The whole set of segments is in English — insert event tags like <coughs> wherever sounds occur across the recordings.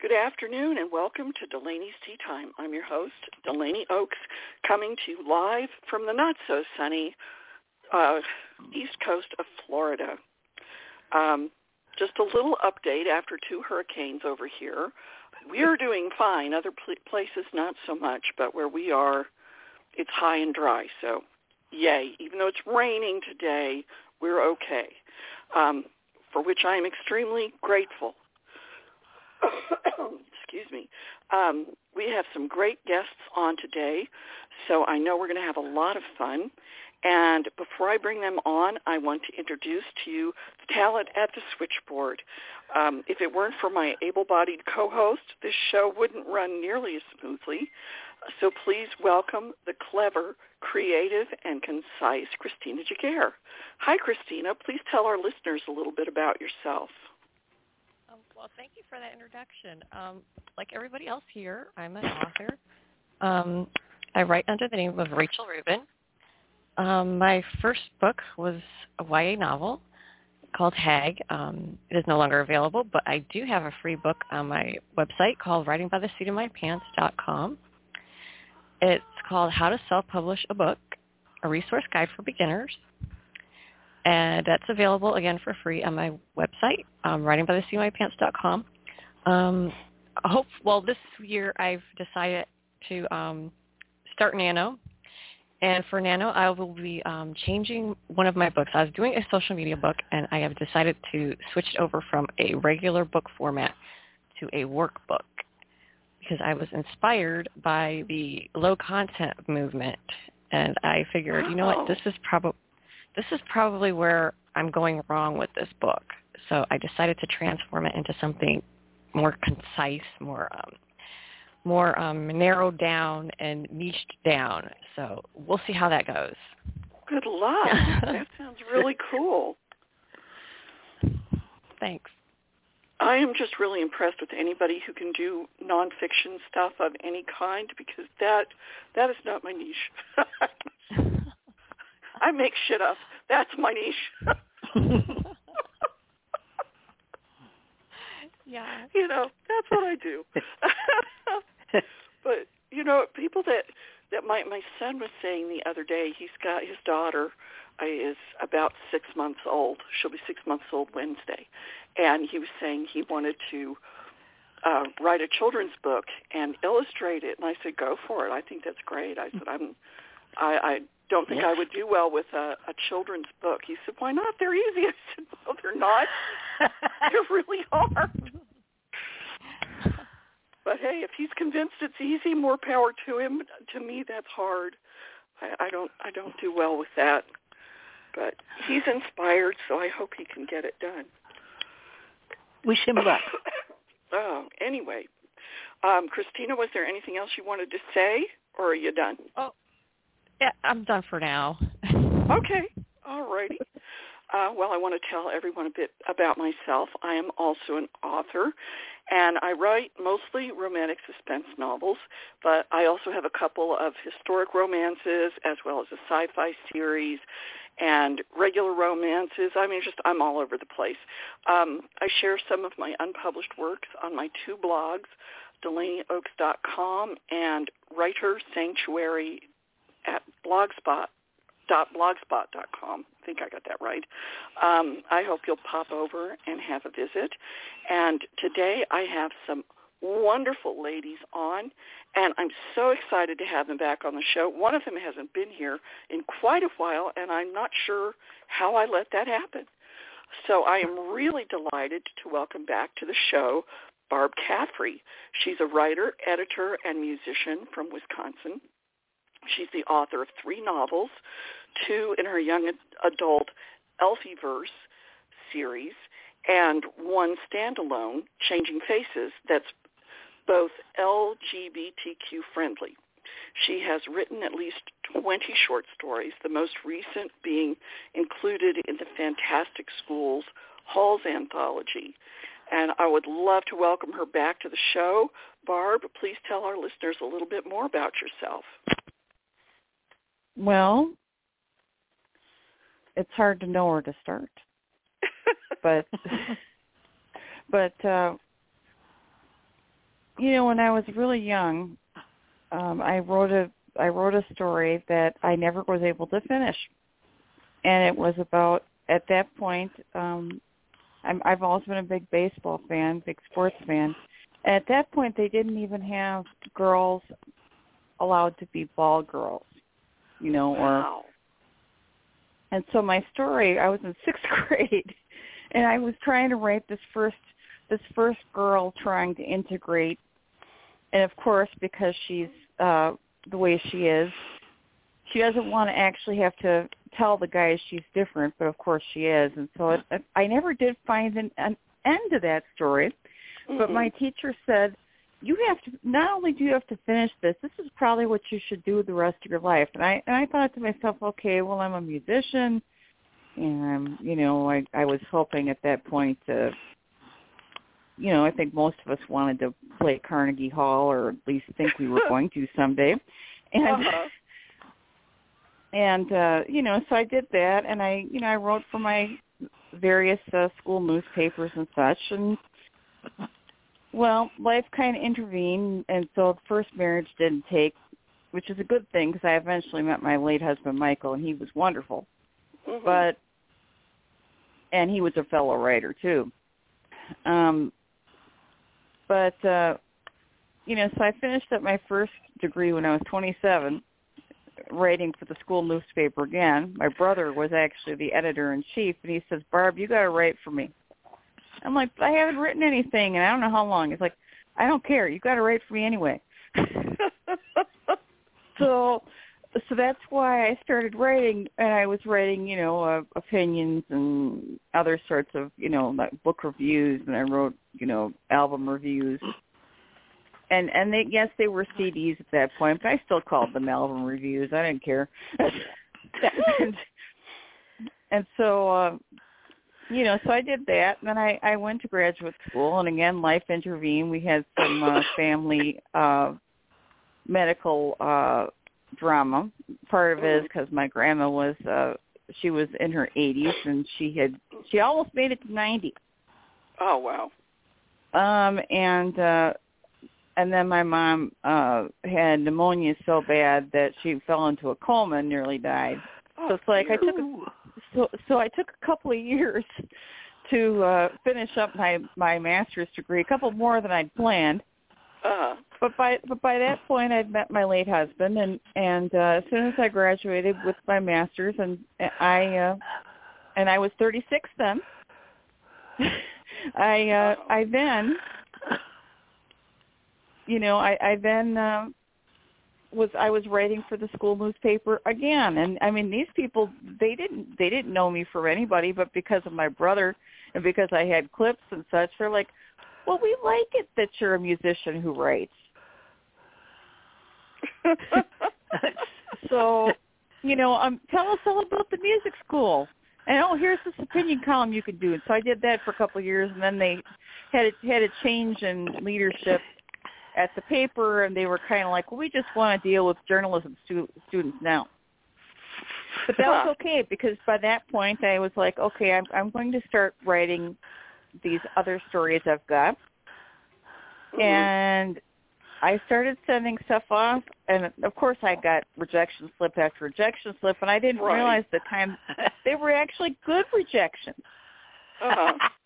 Good afternoon and welcome to Dellani's Tea Time. I'm your host, Dellani Oakes, coming to you live from the not so sunny uh, east coast of Florida. Um, just a little update after two hurricanes over here. We're doing fine. Other pl- places not so much, but where we are, it's high and dry. So, yay! Even though it's raining today, we're okay. Um, for which I am extremely grateful. Excuse me. Um, we have some great guests on today, so I know we're going to have a lot of fun. And before I bring them on, I want to introduce to you the talent at the switchboard. Um, if it weren't for my able-bodied co-host, this show wouldn't run nearly as smoothly. So please welcome the clever, creative, and concise Christina Giguere. Hi, Christina. Please tell our listeners a little bit about yourself. Well, thank you for that introduction. Um, like everybody else here, I'm an author. Um, I write under the name of Rachel Rubin. Um, my first book was a YA novel called Hag. Um, it is no longer available, but I do have a free book on my website called writingbytheseatofmypants.com. It's called How to Self-Publish a Book, a resource guide for beginners. And that's available, again, for free on my website, um, writingbytheseatofmypants.com. Um, hope, well, this year I've decided to um, start Nano. And for Nano, I will be um, changing one of my books. I was doing a social media book, and I have decided to switch it over from a regular book format to a workbook because I was inspired by the low content movement, and I figured, you know what, this is probably this is probably where I'm going wrong with this book. So I decided to transform it into something more concise, more um, more um, narrowed down and niched down. So we'll see how that goes. Good luck. <laughs> that sounds really cool. Thanks. I am just really impressed with anybody who can do nonfiction stuff of any kind because that that is not my niche. <laughs> <laughs> I make shit up. That's my niche. <laughs> yeah. You know, that's what I do. <laughs> but you know, people that that my my son was saying the other day, he's got his daughter is about six months old. She'll be six months old Wednesday, and he was saying he wanted to uh, write a children's book and illustrate it. And I said, go for it. I think that's great. I said, I'm, I, I don't think I would do well with a, a children's book. He said, why not? They're easy. <laughs> I said, well, they're not. <laughs> they're really hard. <laughs> But hey, if he's convinced it's easy, more power to him. To me, that's hard. I, I don't, I don't do well with that. But he's inspired, so I hope he can get it done. Wish him luck. <coughs> oh, anyway, um, Christina, was there anything else you wanted to say, or are you done? Oh, yeah, I'm done for now. okay, all righty. Uh, well, I want to tell everyone a bit about myself. I am also an author, and I write mostly romantic suspense novels, but I also have a couple of historic romances as well as a sci-fi series and regular romances. I mean, just I'm all over the place. Um, I share some of my unpublished works on my two blogs, DellaniOakes.com and Writer Sanctuary at Blogspot blogspot.com. I think I got that right. Um, I hope you'll pop over and have a visit. And today I have some wonderful ladies on, and I'm so excited to have them back on the show. One of them hasn't been here in quite a while, and I'm not sure how I let that happen. So I am really delighted to welcome back to the show Barb Caffrey. She's a writer, editor, and musician from Wisconsin. She's the author of three novels, two in her young adult Elfyverse series, and one standalone, Changing Faces, that's both LGBTQ friendly. She has written at least 20 short stories, the most recent being included in the Fantastic Schools Hols anthology. And I would love to welcome her back to the show. Barb, please tell our listeners a little bit more about yourself. Well, it's hard to know where to start. <laughs> but but uh you know, when I was really young, um, I wrote a I wrote a story that I never was able to finish, and it was about at that point. Um, I'm, I've always been a big baseball fan, big sports fan. At that point, they didn't even have girls allowed to be ball girls, you know, or. And so my story, I was in <laughs> sixth grade, and I was trying to write this first this first girl trying to integrate, and of course, because she's uh, the way she is, she doesn't want to actually have to tell the guys she's different, but of course she is. And so it, it, I never did find an, an end to that story. Mm-hmm. But my teacher said, you have to not only do you have to finish this, this is probably what you should do the rest of your life. And I and I thought to myself, okay, well I'm a musician and I'm you know, I I was hoping at that point to you know, I think most of us wanted to play at Carnegie Hall or at least think we were <laughs> going to someday. And Uh-huh. and uh you know so i did that and i you know i wrote for my various uh, school newspapers and such and well life kind of intervened and so the first marriage didn't take which is a good thing because i eventually met my late husband michael and he was wonderful Mhm. but and he was a fellow writer too um but uh you know so i finished up my first degree when i was twenty seven writing for the school newspaper again. My brother was actually the editor in chief, and he says, "Barb, you got to write for me." I'm like, "I haven't written anything, and I don't know how long." It's like, "I don't care. You got to write for me anyway." <laughs> so, so that's why I started writing, and I was writing, you know, uh, opinions and other sorts of, you know, like book reviews, and I wrote, you know, album reviews and and they yes they were CDs at that point, but I still called them album reviews. I didn't care. <laughs> and, and so uh, you know, so I did that, and then I I went to graduate school, and again life intervened. We had some uh, family uh, medical uh, drama. Part of it is because my grandma was uh, she was in her 80s, and she had she almost made it to 90. oh wow. Um, and uh, and then my mom uh had pneumonia so bad that she fell into a coma and nearly died. So it's like I took a. so so I took a couple of years <laughs> to uh finish up my my master's degree, a couple more than I'd planned. Uh-huh. But by but by that point I'd met my late husband and and uh as soon as I graduated with my master's and I uh and I was 36 then. <laughs> I uh I then you know, I, I then uh, was I was writing for the school newspaper again, and I mean these people they didn't they didn't know me for anybody, but because of my brother and because I had clips and such, they're like, well, we like it that you're a musician who writes. <laughs> so, you know, um, tell us all about the music school. And oh, here's this opinion column you could do. And so I did that for a couple of years, and then they had a, had a change in leadership at the paper, and they were kind of like, well, we just want to deal with journalism stu- students now. But that was okay because by that point I was like, okay, I'm I'm going to start writing these other stories I've got, Mhm. and I started sending stuff off, and of course I got rejection slip after rejection slip, and I didn't Right. realize at the time they were actually good rejections. uh-huh. <laughs>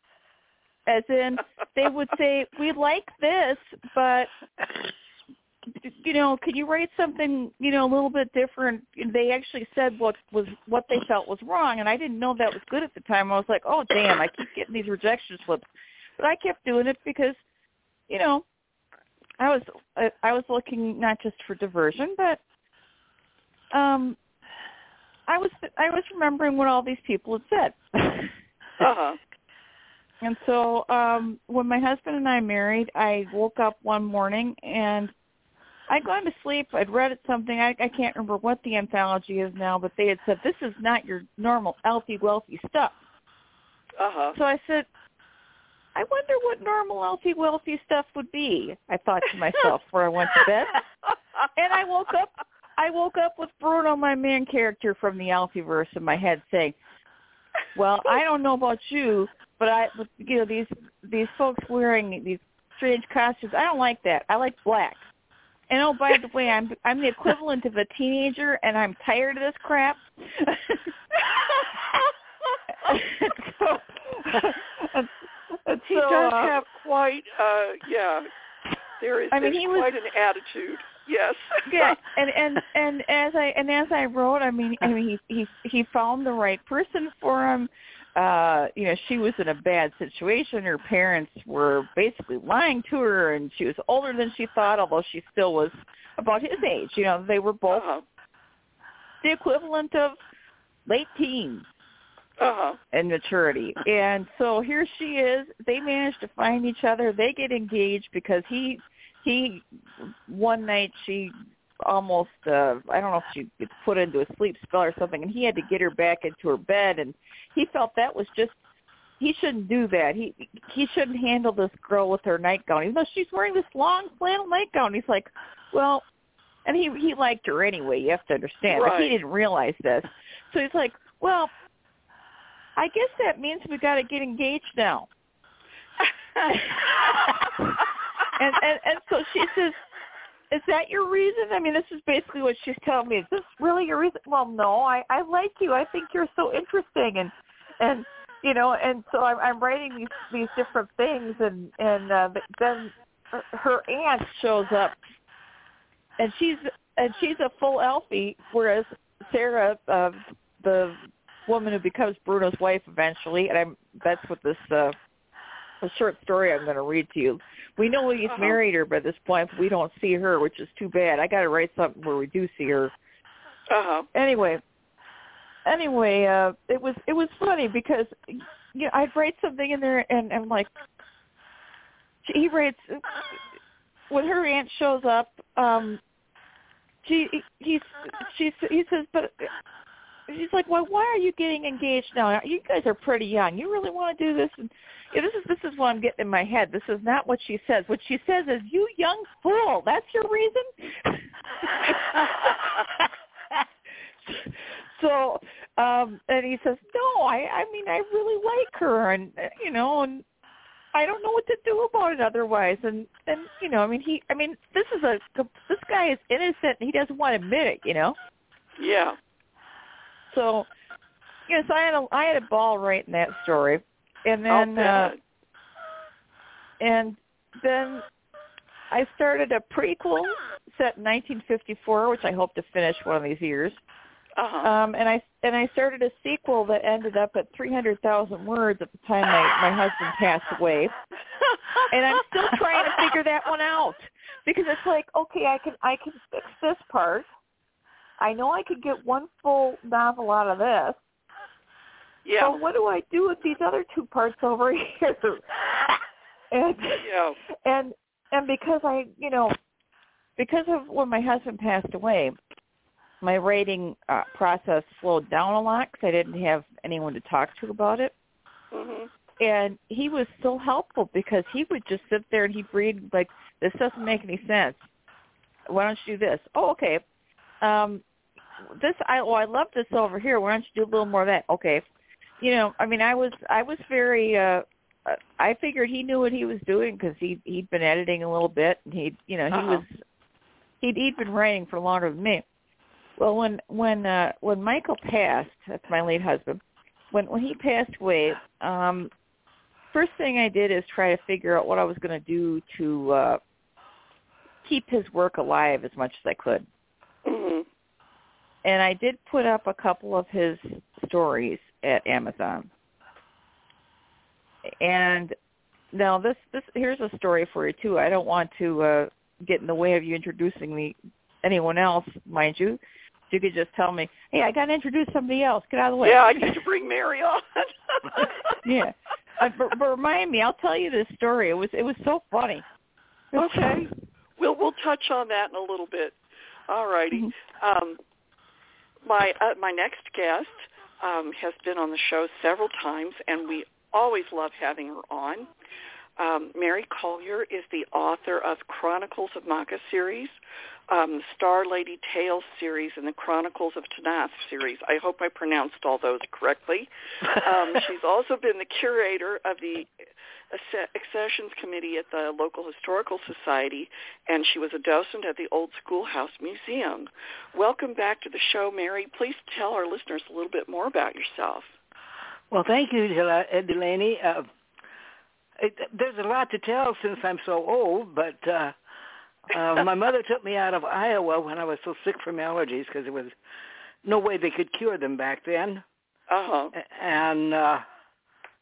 As in, they would say, "We like this, but you know, could you write something, you know, a little bit different?" And they actually said what was what they felt was wrong, and I didn't know that was good at the time. I was like, "Oh, damn! I keep getting these rejection slips," but I kept doing it because, you know, I was I, I was looking not just for diversion, but um, I was I was remembering what all these people had said. Uh-huh. And so um when my husband and I married, I woke up one morning and I'd gone to sleep. I'd read it something. I, I can't remember what the anthology is now, but they had said this is not your normal healthy, wealthy stuff. Uh-huh. So I said, I wonder what normal, healthy, wealthy stuff would be. I thought to myself before I went to bed, and I woke up. I woke up with Bruno, my main character from the Elfyverse, in my head, saying, "Well, I don't know about you, but I, but, you know, these these folks wearing these strange costumes. I don't like that. I like black. And oh, by the way, I'm I'm the equivalent of a teenager, and I'm tired of this crap. <laughs> so, he so, does uh, have quite, uh, yeah. There is I mean, he was- quite an attitude. Yes. yeah, and and and as I and as I wrote, I mean, I mean, he he he found the right person for him. Uh, you know, she was in a bad situation. Her parents were basically lying to her, and she was older than she thought, although she still was about his age. You know, they were both Uh-huh. the equivalent of late teens Uh-huh. in maturity. And so here she is. They manage to find each other. They get engaged because he he one night she almost uh I don't know if she gets put into a sleep spell or something and he had to get her back into her bed and he felt that was just he shouldn't do that. He he shouldn't handle this girl with her nightgown. Even though she's wearing this long flannel nightgown. He's like, Well and he he liked her anyway, you have to understand. But he didn't realize this. So he's like, Well, I guess that means we got to get engaged now. <laughs> <laughs> And and and so she says, "Is that your reason?" I mean, this is basically what she's telling me. Is this really your reason? Well, no. I I like you. I think you're so interesting, and and you know, and so I'm I'm writing these these different things, and and uh, then her- her aunt shows up, and she's and she's a full Elfy, whereas Sarah, uh, the woman who becomes Bruno's wife eventually, and I'm that's what this uh, a short story I'm going to read to you. We know he's Uh-huh. married her by this point, but we don't see her, which is too bad. I got to write something where we do see her. Uh-huh. Anyway, anyway, uh, it was it was funny because you know I'd write something in there and I'm like, he writes when her aunt shows up. um she he's she's he says, but she's like, well, why are you getting engaged now? You guys are pretty young. You really want to do this? And yeah, this is this is what I'm getting in my head. This is not what she says. What she says is, "You young fool, that's your reason." <laughs> so, um, and he says, "No, I I mean I really like her, and you know, and I don't know what to do about it otherwise." And and you know, I mean he, I mean this is a this guy is innocent. and He doesn't want to admit it, you know. yeah. So, yes, I had a I had a ball writing that story, and then uh, and then I started a prequel set in 1954, which I hope to finish one of these years. Uh-huh. Um, and I and I started a sequel that ended up at 300,000 words at the time my my husband passed away, and I'm still trying to figure that one out because it's like, okay, I can I can fix this part. I know I could get one full novel out of this. yeah. But what do I do with these other two parts over <laughs> here? and Yeah. and and because I, you know, because of when my husband passed away, my writing uh, process slowed down a lot because I didn't have anyone to talk to about it. Mhm. And he was so helpful because he would just sit there and he'd read like, "This doesn't make any sense. Why don't you do this? Oh, okay. Um, this I oh I love this over here. Why don't you do a little more of that? Okay. You know, I mean, I was I was very. uh I figured he knew what he was doing because he he'd been editing a little bit and he you know he Uh-huh. was he'd he'd been writing for longer than me. Well, when when uh when Michael passed, that's my late husband. When when he passed away, um first thing I did is try to figure out what I was going to do to uh keep his work alive as much as I could. Mhm. And I did put up a couple of his stories at Amazon. And now this this here's a story for you too. I don't want to uh get in the way of you introducing me anyone else, mind you. You could just tell me, "Hey, I got to introduce somebody else. Get out of the way." Yeah, I need to bring Mari on. <laughs> yeah. Uh, but, but remind me, I'll tell you this story. It was it was so funny. Okay. We'll we'll touch on that in a little bit. All righty. Mhm. Um, my uh, my next guest um, has been on the show several times, and we always love having her on. Um, Mari Collier is the author of Chronicles of Maca series, um, Star Lady Tales series, and the Chronicles of Tonath series. I hope I pronounced all those correctly. <laughs> Um, she's also been the curator of the accessions committee at the local historical society, and she was a docent at the Old Schoolhouse Museum. Welcome back to the show, Mari. Please tell our listeners a little bit more about yourself. Well, thank you, Dellani. Uh, it, there's a lot to tell since I'm so old, but uh, uh, <laughs> my mother took me out of Iowa when I was so sick from allergies because there was no way they could cure them back then. Uh-huh. And uh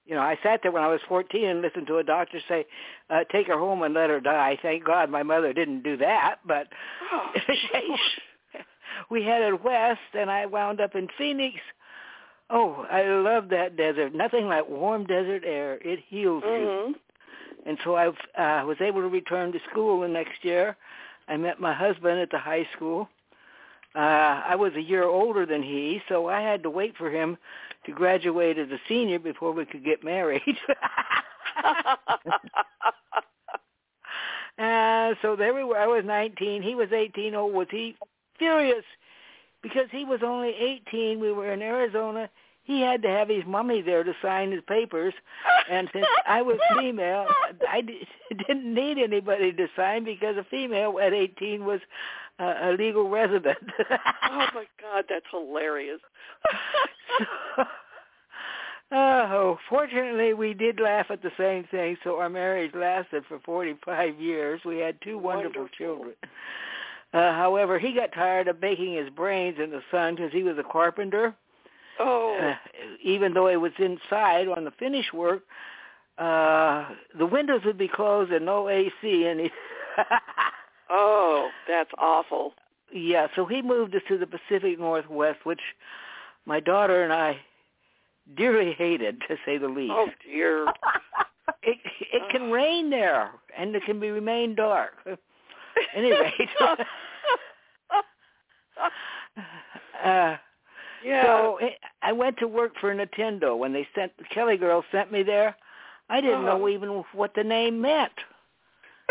you know, I sat there when I was 14 and listened to a doctor say, uh, "Take her home and let her die." Thank God my mother didn't do that, but oh, <laughs> we headed west, and I wound up in Phoenix. Oh, I love that desert. Nothing like warm desert air. It heals mm-hmm. you. And so I uh, was able to return to school the next year. I met my husband at the high school. Uh, I was a year older than he, so I had to wait for him to graduate as a senior before we could get married. <laughs> uh, so there we were. I was 19. He was 18. Oh, was he furious because he was only 18. We were in Arizona. He had to have his mummy there to sign his papers, and since I was female, I <laughs> didn't need anybody to sign because a female at 18 was uh, a legal resident. <laughs> oh my God, that's hilarious. <laughs> oh, fortunately, we did laugh at the same thing, so our marriage lasted for 45 years. We had two wonderful, wonderful. children. Uh, however, he got tired of baking his brains in the sun because he was a carpenter. Oh. Uh, even though it was inside on the finish work, uh, the windows would be closed and no AC, and he. Oh, that's awful. Yeah, so he moved us to the Pacific Northwest, which my daughter and I dearly <laughs> hated, to say the least. Oh dear. <laughs> it it can rain there, and it can be remain dark. <laughs> Anyway. uh, yeah. So it, I went to work for Nintendo when they sent Kelly girls sent me there. I didn't uh-huh. know even what the name meant,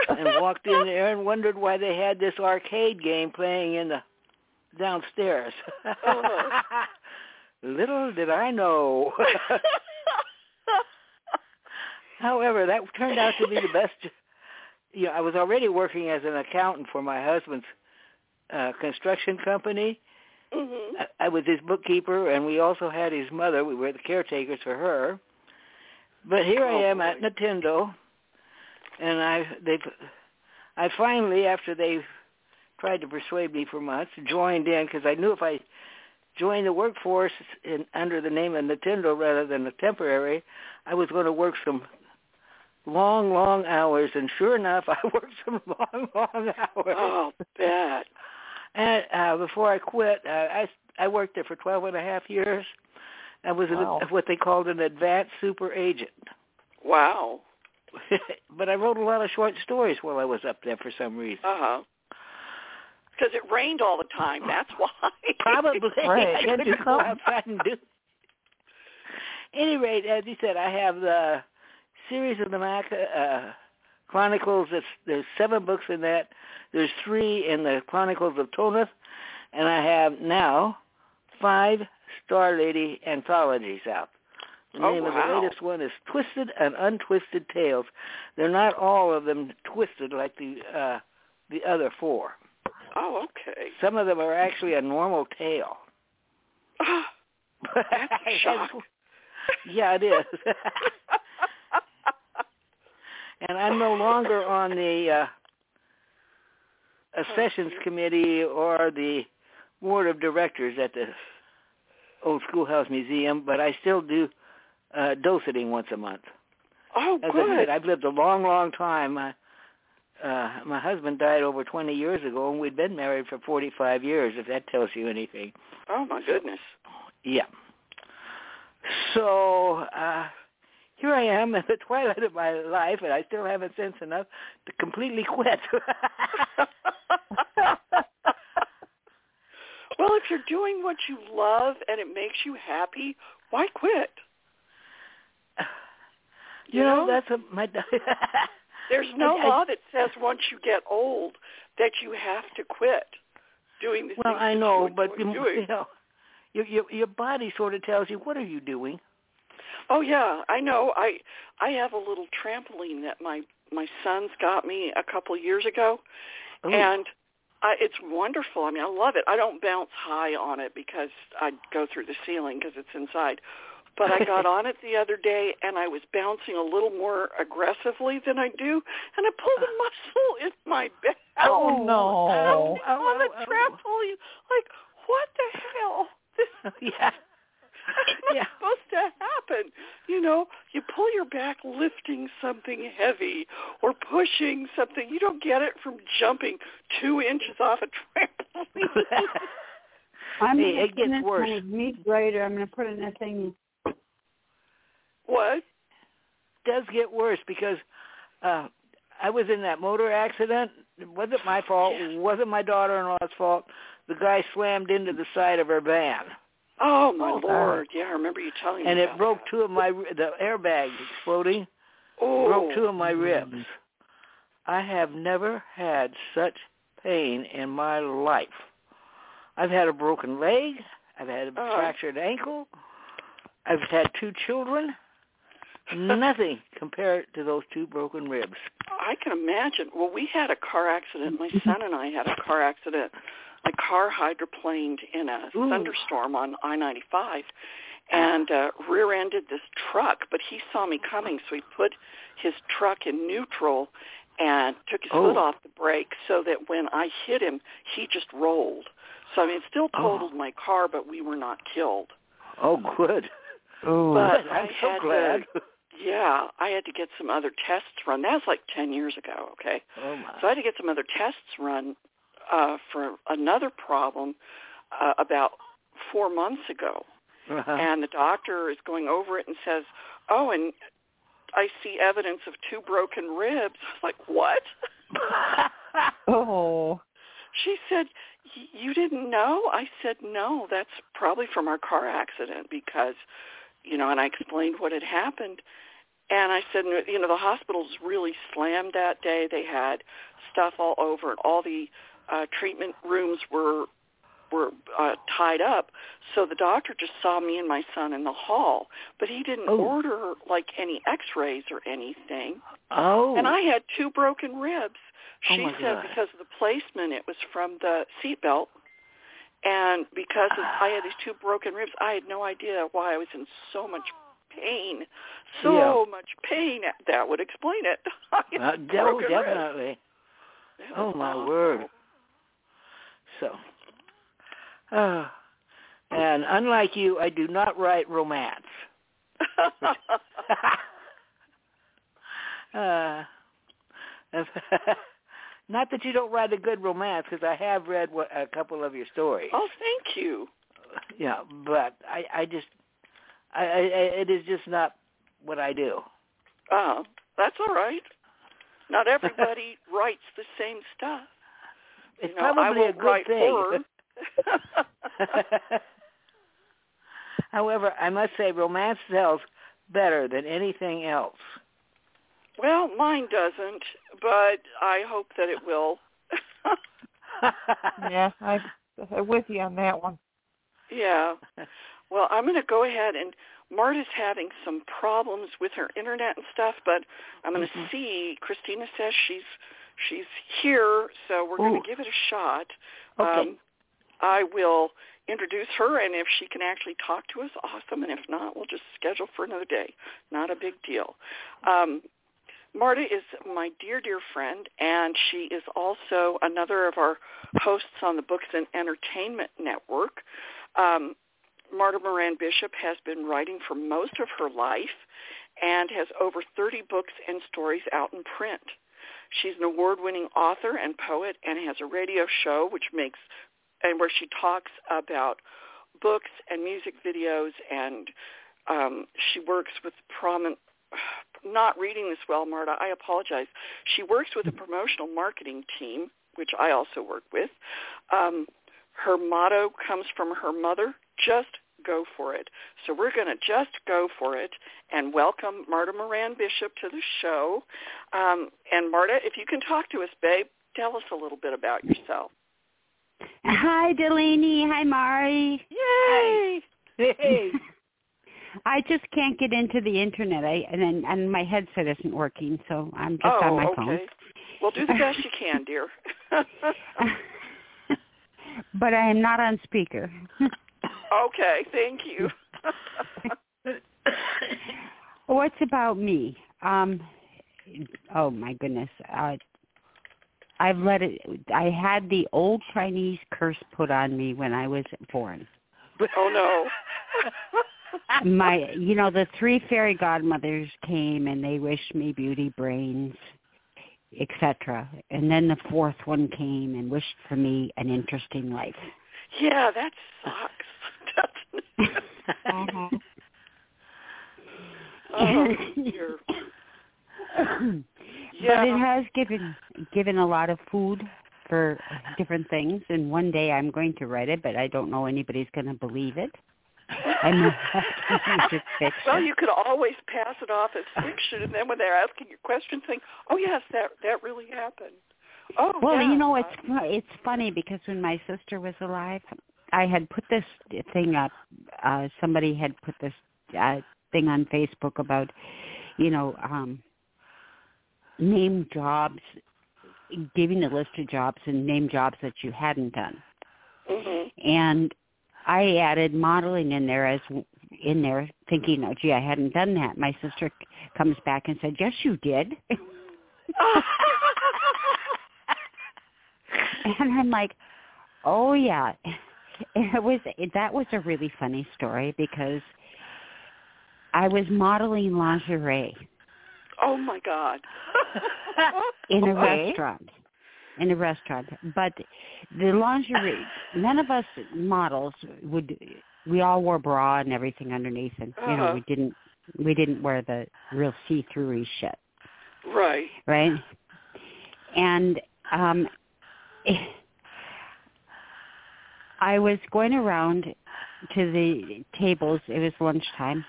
and walked in there and wondered why they had this arcade game playing in the downstairs. Uh-huh. <laughs> Little did I know. <laughs> However, that turned out to be the best. You know, I was already working as an accountant for my husband's uh, construction company. Mm-hmm. I, I was his bookkeeper, and we also had his mother. We were the caretakers for her. But here Oh, I am boy. at Nintendo, and I they've I finally, after they tried to persuade me for months, joined in because I knew if I joined the workforce in, under the name of Nintendo rather than a temporary, I was going to work some long, long hours. And sure enough, <laughs> I worked some long, long hours. Oh, bad. And uh, before I quit, uh, I I worked there for twelve and a half years. I was Wow. an, what they called an advanced super agent. Wow. <laughs> but I wrote a lot of short stories while I was up there for some reason. Uh huh. Because it rained all the time. That's why. <laughs> <laughs> Probably. Right. I couldn't go outside and do. Any rate, as you said, I have the series of the Mac uh, Chronicles. There's, there's seven books in that. There's three in the Chronicles of Tonath, and I have now five Star Lady anthologies out. The Oh, name of the latest one is Twisted and Untwisted Tales. They're not all of them twisted like the uh, the other four. Oh, okay. Some of them are actually a normal tale. That's <laughs> shock. yeah, it is. <laughs> and I'm no longer on the uh, sessions committee or the board of directors at the Old Schoolhouse Museum, but I still do uh, doceting once a month. oh, As I good. said, I've lived a long, long time. My, uh, my husband died over 20 years ago, and we'd been married for 45 years, if that tells you anything. oh my goodness. Yeah. So uh, here I am <laughs> at the twilight of my life, and I still haven't sense enough to completely quit. <laughs> well, if you're doing what you love and it makes you happy, why quit? <laughs> you You know, know? that's a, my. <laughs> There's no I- law that says once you get old that you have to quit doing the well, I know, you but you, <laughs> you know, your, your your body sort of tells you what are you doing. Oh yeah, I know. I I have a little trampoline that my my sons got me a couple years ago, Ooh. and I, it's wonderful. I mean, I love it. I don't bounce high on it because I go through the ceiling because it's inside. But I got <laughs> on it the other day and I was bouncing a little more aggressively than I do, and I pulled a <sighs> muscle in my back. Oh, no. Oh, on the oh, oh. trampoline. Like, what the hell? <laughs> This <laughs> yeah. that's not Yeah. supposed to happen. You know, you pull your back lifting something heavy or pushing something. You don't get it from jumping two inches off a trampoline. I'm Hey, gonna it gets finish worse. my meat grater. I'm gonna put it in that thing. What? does get worse because uh I was in that motor accident. It wasn't my fault. It wasn't my daughter-in-law's fault. The guy slammed into the side of her van, Oh my Oh, lord! Yeah, I remember you telling and me. And it broke that. two of my the airbags exploding. Oh, Broke two of my ribs. I have never had such pain in my life. I've had a broken leg. I've had a Uh. fractured ankle. I've had two children. Nothing compared to those two broken ribs. I can imagine. Well, we had a car accident. My son and I had a car accident. My car hydroplaned in a Ooh. thunderstorm on I-95 and uh, rear-ended this truck. But he saw me coming, so he put his truck in neutral and took his Oh. foot off the brake so that when I hit him, he just rolled. So I mean, it still Oh. totaled my car, but we were not killed. Oh, good. Oh, But I'm I so glad. to- Yeah, I had to get some other tests run. That was like 10 years ago, okay? oh my. So I had to get some other tests run uh, for another problem uh, about four months ago. Uh-huh. And the doctor is going over it and says, oh, and I see evidence of two broken ribs. <laughs> I was like, what? <laughs> Oh. She said, you didn't know? I said, no, that's probably from our car accident because, you know, and I explained what had happened. And I said, you know, the hospitals really slammed that day. They had stuff all over and all the uh, treatment rooms were were uh, tied up. So the doctor just saw me and my son in the hall, but he didn't Oh. order like any x-rays or anything. oh. And I had two broken ribs. Oh, She my said God. because of the placement, it was from the seatbelt. And because of, I had these two broken ribs, I had no idea why I was in so much pain. So much pain. That would explain it. <laughs> Uh, broken definitely. Oh my awful. word. So, uh, and unlike you, I do not write romance. <laughs> uh, <laughs> not that you don't write a good romance, because I have read what, a couple of your stories. oh, thank you. Yeah, but I, I just, I, I, it is just not what I do. Uh, that's all right. Not <laughs> everybody writes the same stuff. It's You know, probably a good thing. <laughs> However, I must say romance sells better than anything else. well, mine doesn't, but I hope that it will. <laughs> Yeah, I, I'm with you on that one. Yeah. Well, I'm going to go ahead and Marta's having some problems with her internet and stuff, but I'm going to Mhm. see. Christina says she's she's here, so we're going to give it a shot. Okay. Um, I will introduce her, and if she can actually talk to us, awesome. And if not, we'll just schedule for another day. Not a big deal. Um, Marta is my dear, dear friend, and she is also another of our hosts on the Books and Entertainment Network. Um, Marta Moran Bishop has been writing for most of her life and has over 30 books and stories out in print. She's an award-winning author and poet and has a radio show which makes and where she talks about books and music videos and um, she works with prominent <sighs> not reading this well, Marta. I apologize. She works with a promotional marketing team, which I also work with. Um, her motto comes from her mother, just go for it. So we're going to just go for it and welcome Marta Moran Bishop to the show. Um, and Marta, if you can talk to us, babe, tell us a little bit about yourself. Hi, Dellani. Hi, Mari. Yay! hey, <laughs> I just can't get into the internet. I and then and my headset isn't working, so I'm just oh, on my okay. phone. Well, do the best you can, dear. <laughs> <laughs> but I am not on speaker. Okay, thank you. <laughs> What's about me? Um oh my goodness. Uh I've let it I had the old Chinese curse put on me when I was born. oh no. <laughs> my you know the three fairy godmothers came and they wished me beauty brains etc and then the fourth one came and wished for me an interesting life yeah that sucks <laughs> uh-huh. oh dear. but it has given given a lot of food for different things and one day i'm going to write it but i don't know anybody's going to believe it I'm <laughs> fiction. Well, you could always pass it off as fiction, and then when they're asking you questions, think, "Oh yes, that that really happened." Oh, well, yeah. you know, it's it's funny because when my sister was alive, I had put this thing up. Uh Somebody had put this uh thing on Facebook about, you know, um name jobs, giving a list of jobs and name jobs that you hadn't done. Mm-hmm. And I added modeling in there as in there, thinking, "Oh, gee, I hadn't done that." My sister comes back and said, "Yes, you did." <laughs> <laughs> and I'm like, "Oh yeah." <laughs> It was that was a really funny story because I was modeling lingerie. Oh my God! <laughs> in a Okay. restaurant. In a restaurant, but the lingerie. None of us models would. We all wore bra and everything underneath, and you know Uh-huh. we didn't. We didn't wear the real see-through shit, right. right? And um <laughs> I was going around to the tables. It was lunchtime,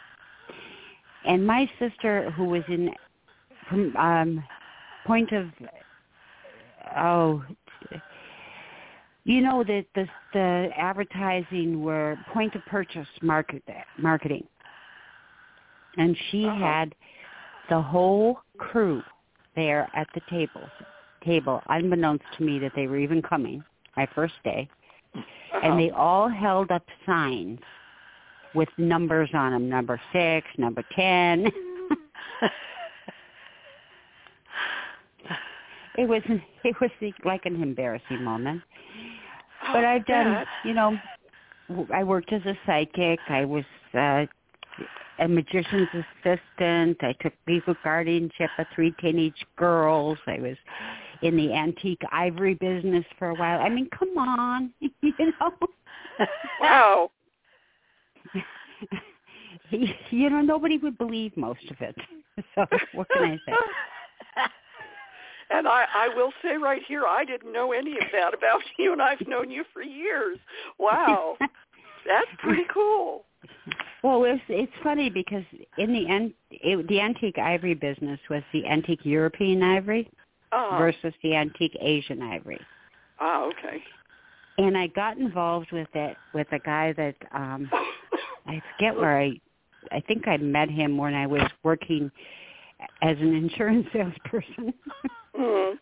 and my sister, who was in um, point of oh, you know that the the advertising were point of purchase market marketing, and she Uh-huh. had the whole crew there at the tables table, unbeknownst to me that they were even coming my first day, Uh-huh. and they all held up signs with numbers on them, number six, number ten. <laughs> it was it was like an embarrassing moment. But I've done, you know, I worked as a psychic. I was uh, a magician's assistant. I took legal guardianship of three teenage girls. I was in the antique ivory business for a while. I mean, come on, <laughs> you know. Wow. <laughs> you know, nobody would believe most of it. <laughs> So what can I say? And I, I will say right here, I didn't know any of that about you, and I've known you for years. Wow, that's pretty cool. Well, it's it's funny because in the end, it, the antique ivory business was the antique European ivory Uh, versus the antique Asian ivory. ah, okay. And I got involved with it with a guy that um <coughs> I forget where I I think I met him when I was working as an insurance <laughs> salesperson Mm.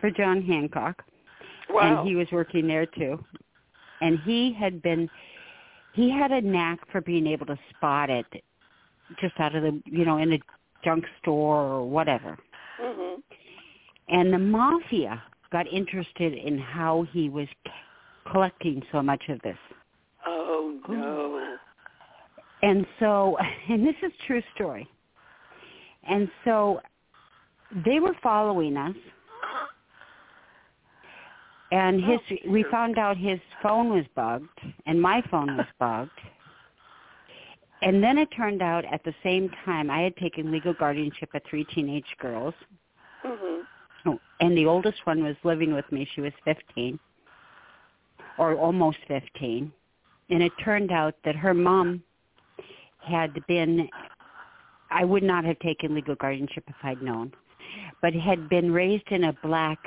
for John Hancock. Wow. and he was working there too. And he had been he had a knack for being able to spot it just out of the you know in a junk store or whatever. hmm And the mafia got interested in how he was collecting so much of this. Oh no. And so <laughs> and this is true story. And so they were following us and his Oh, we found out his phone was bugged and my phone was <laughs> bugged and then it turned out at the same time i had taken legal guardianship of three teenage girls Mhm. And the oldest one was living with me she was fifteen or almost fifteen and it turned out that her mom had been i would not have taken legal guardianship if i'd known but had been raised in a black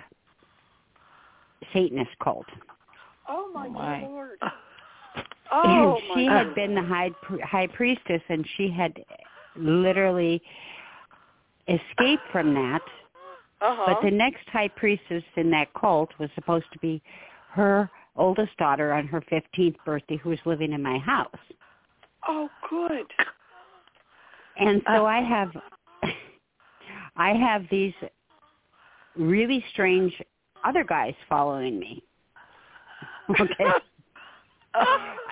satanist cult Oh my, oh My. lord. Ah. Oh, and she my had been the high high priestess, and she had literally escaped from that. Uh-huh. But the next high priestess in that cult was supposed to be her oldest daughter on her 15th birthday who was living in my house. Oh, good. And so I have <laughs> I have these really strange other guys following me. <laughs> Okay.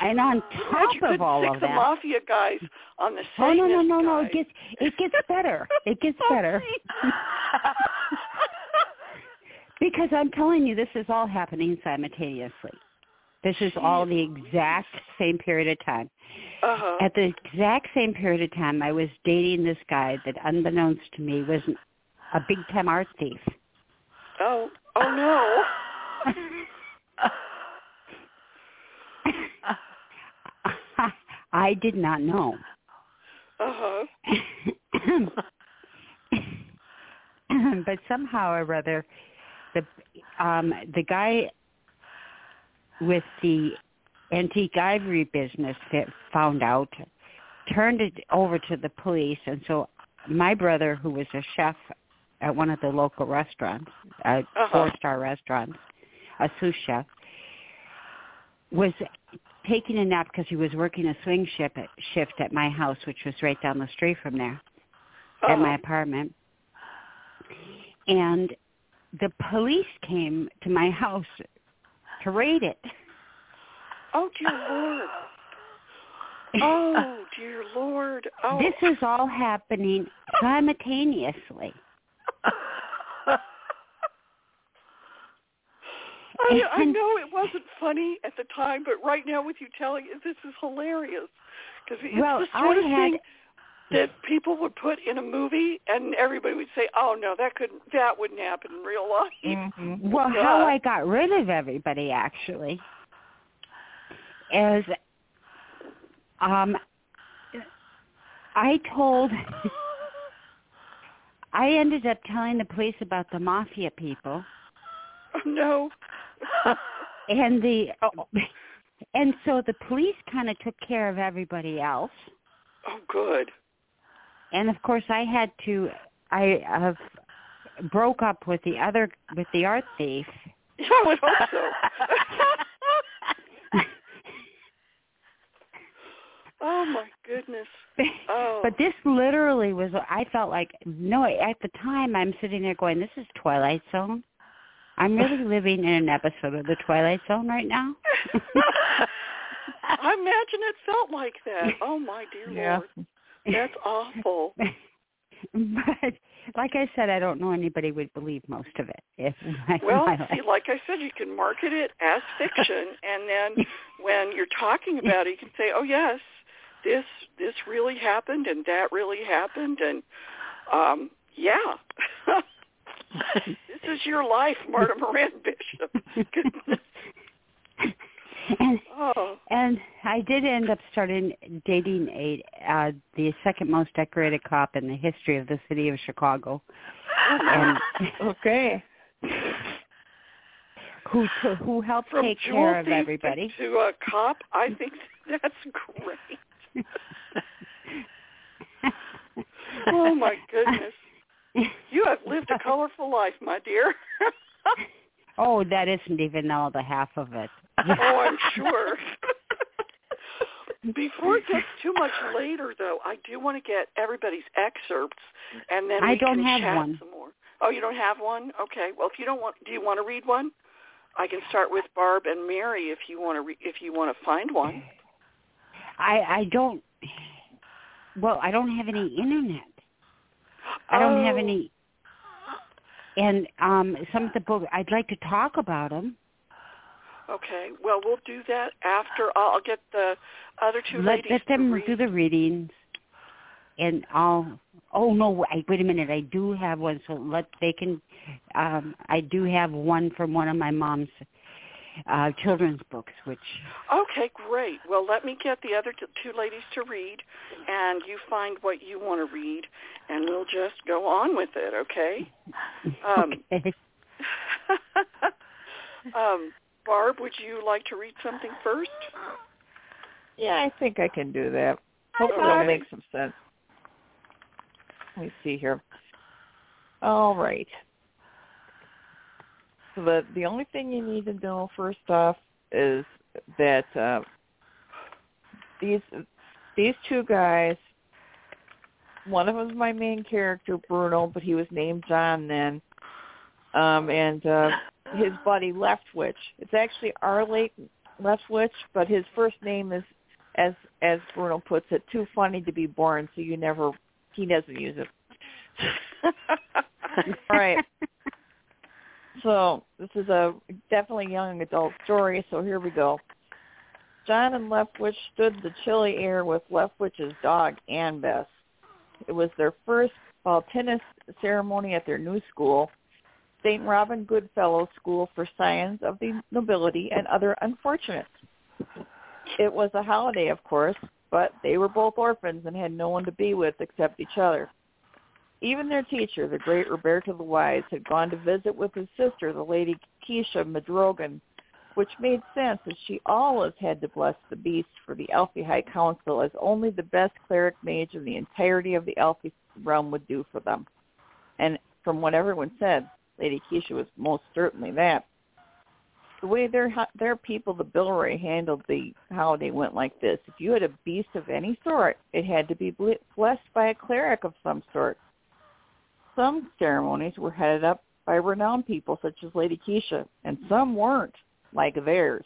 and on top of all of the mafia guys on the side. oh no no Satanist no no, it gets it gets better. It gets <laughs> better. Because I'm telling you, this is all happening simultaneously. This is all the exact same period of time. uh-huh. At the exact same period of time, I was dating this guy that, unbeknownst to me, was a big time art thief. Oh, oh no. <laughs> I did not know. Uh-huh. <laughs> but somehow or other, the um, the guy with the antique ivory business that found out turned it over to the police, and so my brother, who was a chef at one of the local restaurants, a Uh-huh. four-star restaurant, a sous chef, was taking a nap because he was working a swing shift at, shift at my house, which was right down the street from there, at my Uh-huh. apartment. And the police came to my house to raid it. Oh, dear Lord. <laughs> Oh, dear Lord. Oh. This is all happening simultaneously. I, I know it wasn't funny at the time, but right now with you telling it, this is hilarious. Because it's Well, the sort I of had- thing that people would put in a movie, and everybody would say, "Oh no, that couldn't, that wouldn't happen in real life." Mm-hmm. <laughs> Well, Yeah. how I got rid of everybody actually is um I told <laughs> I ended up telling the police about the mafia people Oh, no. <laughs> and the and so the police kind of took care of everybody else Oh, good. And of course I had to I have broke up with the other with the art thief Yeah, I would hope so. oh my goodness. Oh. But this literally was, I felt like, no, at the time I'm sitting there going, this is Twilight Zone. I'm really <laughs> living in an episode of the Twilight Zone right now. <laughs> I imagine it felt like that. <laughs> Oh my dear Yeah. Lord. That's awful. <laughs> but like I said, I don't know anybody would believe most of it. If <laughs> Well, see, like I said, you can market it as fiction, <laughs> and then when you're talking about it, you can say, "Oh yes, this this really happened, and that really happened, and um, yeah, this is your life, Marta Moran Bishop." And oh, and I did end up starting dating a uh, the second most decorated cop in the history of the city of Chicago, and <laughs> Okay. who to, who helped from take jewel care of everybody. to a cop, I think that's great. <laughs> Oh my goodness, you have lived a colorful life, my dear. <laughs> oh, that isn't even all the half of it. <laughs> oh, I'm sure. <laughs> Before it gets too much later, though, I do want to get everybody's excerpts, and then we I don't can have chat one. some more. Oh, you don't have one? Okay. Well, if you don't want, do you want to read one? I can start with Barb and Mari if you want to. Re- if you want to find one. I I don't. Well, I don't have any internet. I don't have Oh, any. And um some of the books I'd like to talk about them. Okay. Well, we'll do that after. I'll, I'll get the other two let ladies let them read. do the readings, and I'll. Oh no! Wait, wait a minute. I do have one, so let they can. Um, I do have one from one of my mom's uh children's books, which Okay, great. Well, let me get the other t- two ladies to read, and you find what you want to read, and we'll just go on with it, okay? <laughs> Um, okay. <laughs> um, Barb, would you like to read something first? Yeah, I think I can do that. Hopefully it'll make some sense. Let me see here. All right. So the only thing you need to know first off is that uh, these these two guys. One of them is my main character, Bruno, but he was named John then. Um, and uh, his buddy Leftwich. It's actually Arlate Leftwich, but his first name is, as as Bruno puts it, too funny to be born, so you never he doesn't use it. <laughs> All right. <laughs> So this is a definitely young adult story. So here we go. John and Leftwich stood the chilly air with Leftwich's dog Annbeth. It was their first fall tennis ceremony at their new school, St. Robin Goodfellow School for Science of the Nobility and Other Unfortunates. It was a holiday, of course, but they were both orphans and had no one to be with except each other. Even their teacher, the great Roberto the Wise, had gone to visit with his sister, the Lady Keisha Madrogan, which made sense as she always had to bless the beast for the Elfy High Council as only the best cleric mage in the entirety of the Elfy realm would do for them. And from what everyone said, Lady Keisha was most certainly that. The way their their people, the Bilray, handled the holiday went like this: if you had a beast of any sort, it had to be blessed by a cleric of some sort. Some ceremonies were headed up by renowned people such as Lady Keisha, and some weren't, like theirs.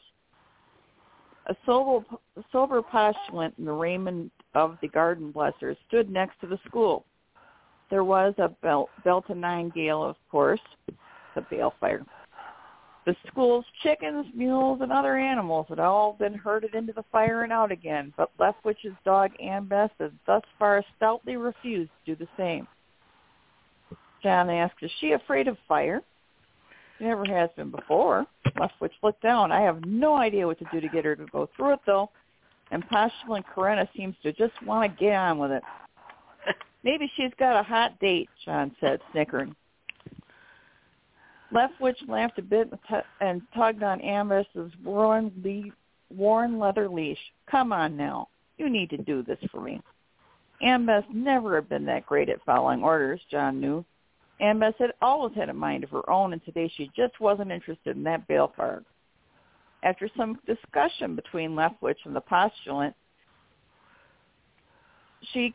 A sober, sober postulant in the raiment of the garden blessers stood next to the school. There was a belt, Belta Nine Gale, of course, the balefire. The school's chickens, mules, and other animals had all been herded into the fire and out again, but Leftwich's dog Annbeth had thus far stoutly refused to do the same. John asked, is she afraid of fire? She never has been before. Leftwich looked down. I have no idea what to do to get her to go through it, though. And Postulant Corinna seems to just want to get on with it. <laughs> Maybe she's got a hot date, John said, snickering. Leftwich laughed a bit and tugged on Amos's worn, le- worn leather leash. Come on now. You need to do this for me. Amos never had been that great at following orders, John knew. Annbeth had always had a mind of her own, and today she just wasn't interested in that balefire. After some discussion between Leftwich and the postulant, she,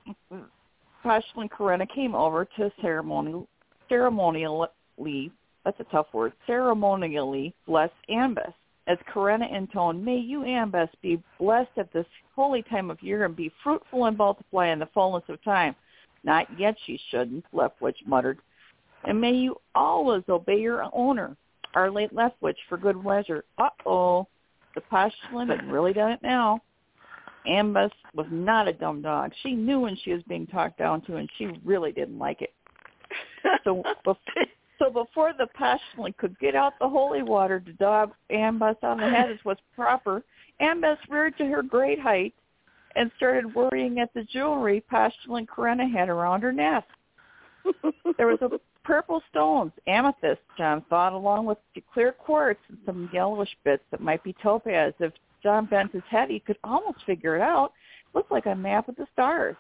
postulant Corinna, came over to ceremonial, ceremonially, that's a tough word, ceremonially bless Annbeth. As Corinna intoned, May you, Annbeth, be blessed at this holy time of year and be fruitful and multiply in the fullness of time. Not yet she shouldn't, Leftwich muttered. And may you always obey your owner, our late Leftwich, for good measure. Uh-oh, the postulant had really done it now. Ambus was not a dumb dog. She knew when she was being talked down to, and she really didn't like it. So, <laughs> so before the postulant could get out the holy water to dab Ambus on the head as was proper, Ambus reared to her great height and started worrying at the jewelry postulant Corinna had around her neck. there was a purple stones, amethyst, John thought, along with clear quartz and some yellowish bits that might be topaz. If John bent his head, he could almost figure it out. It looked like a map of the stars.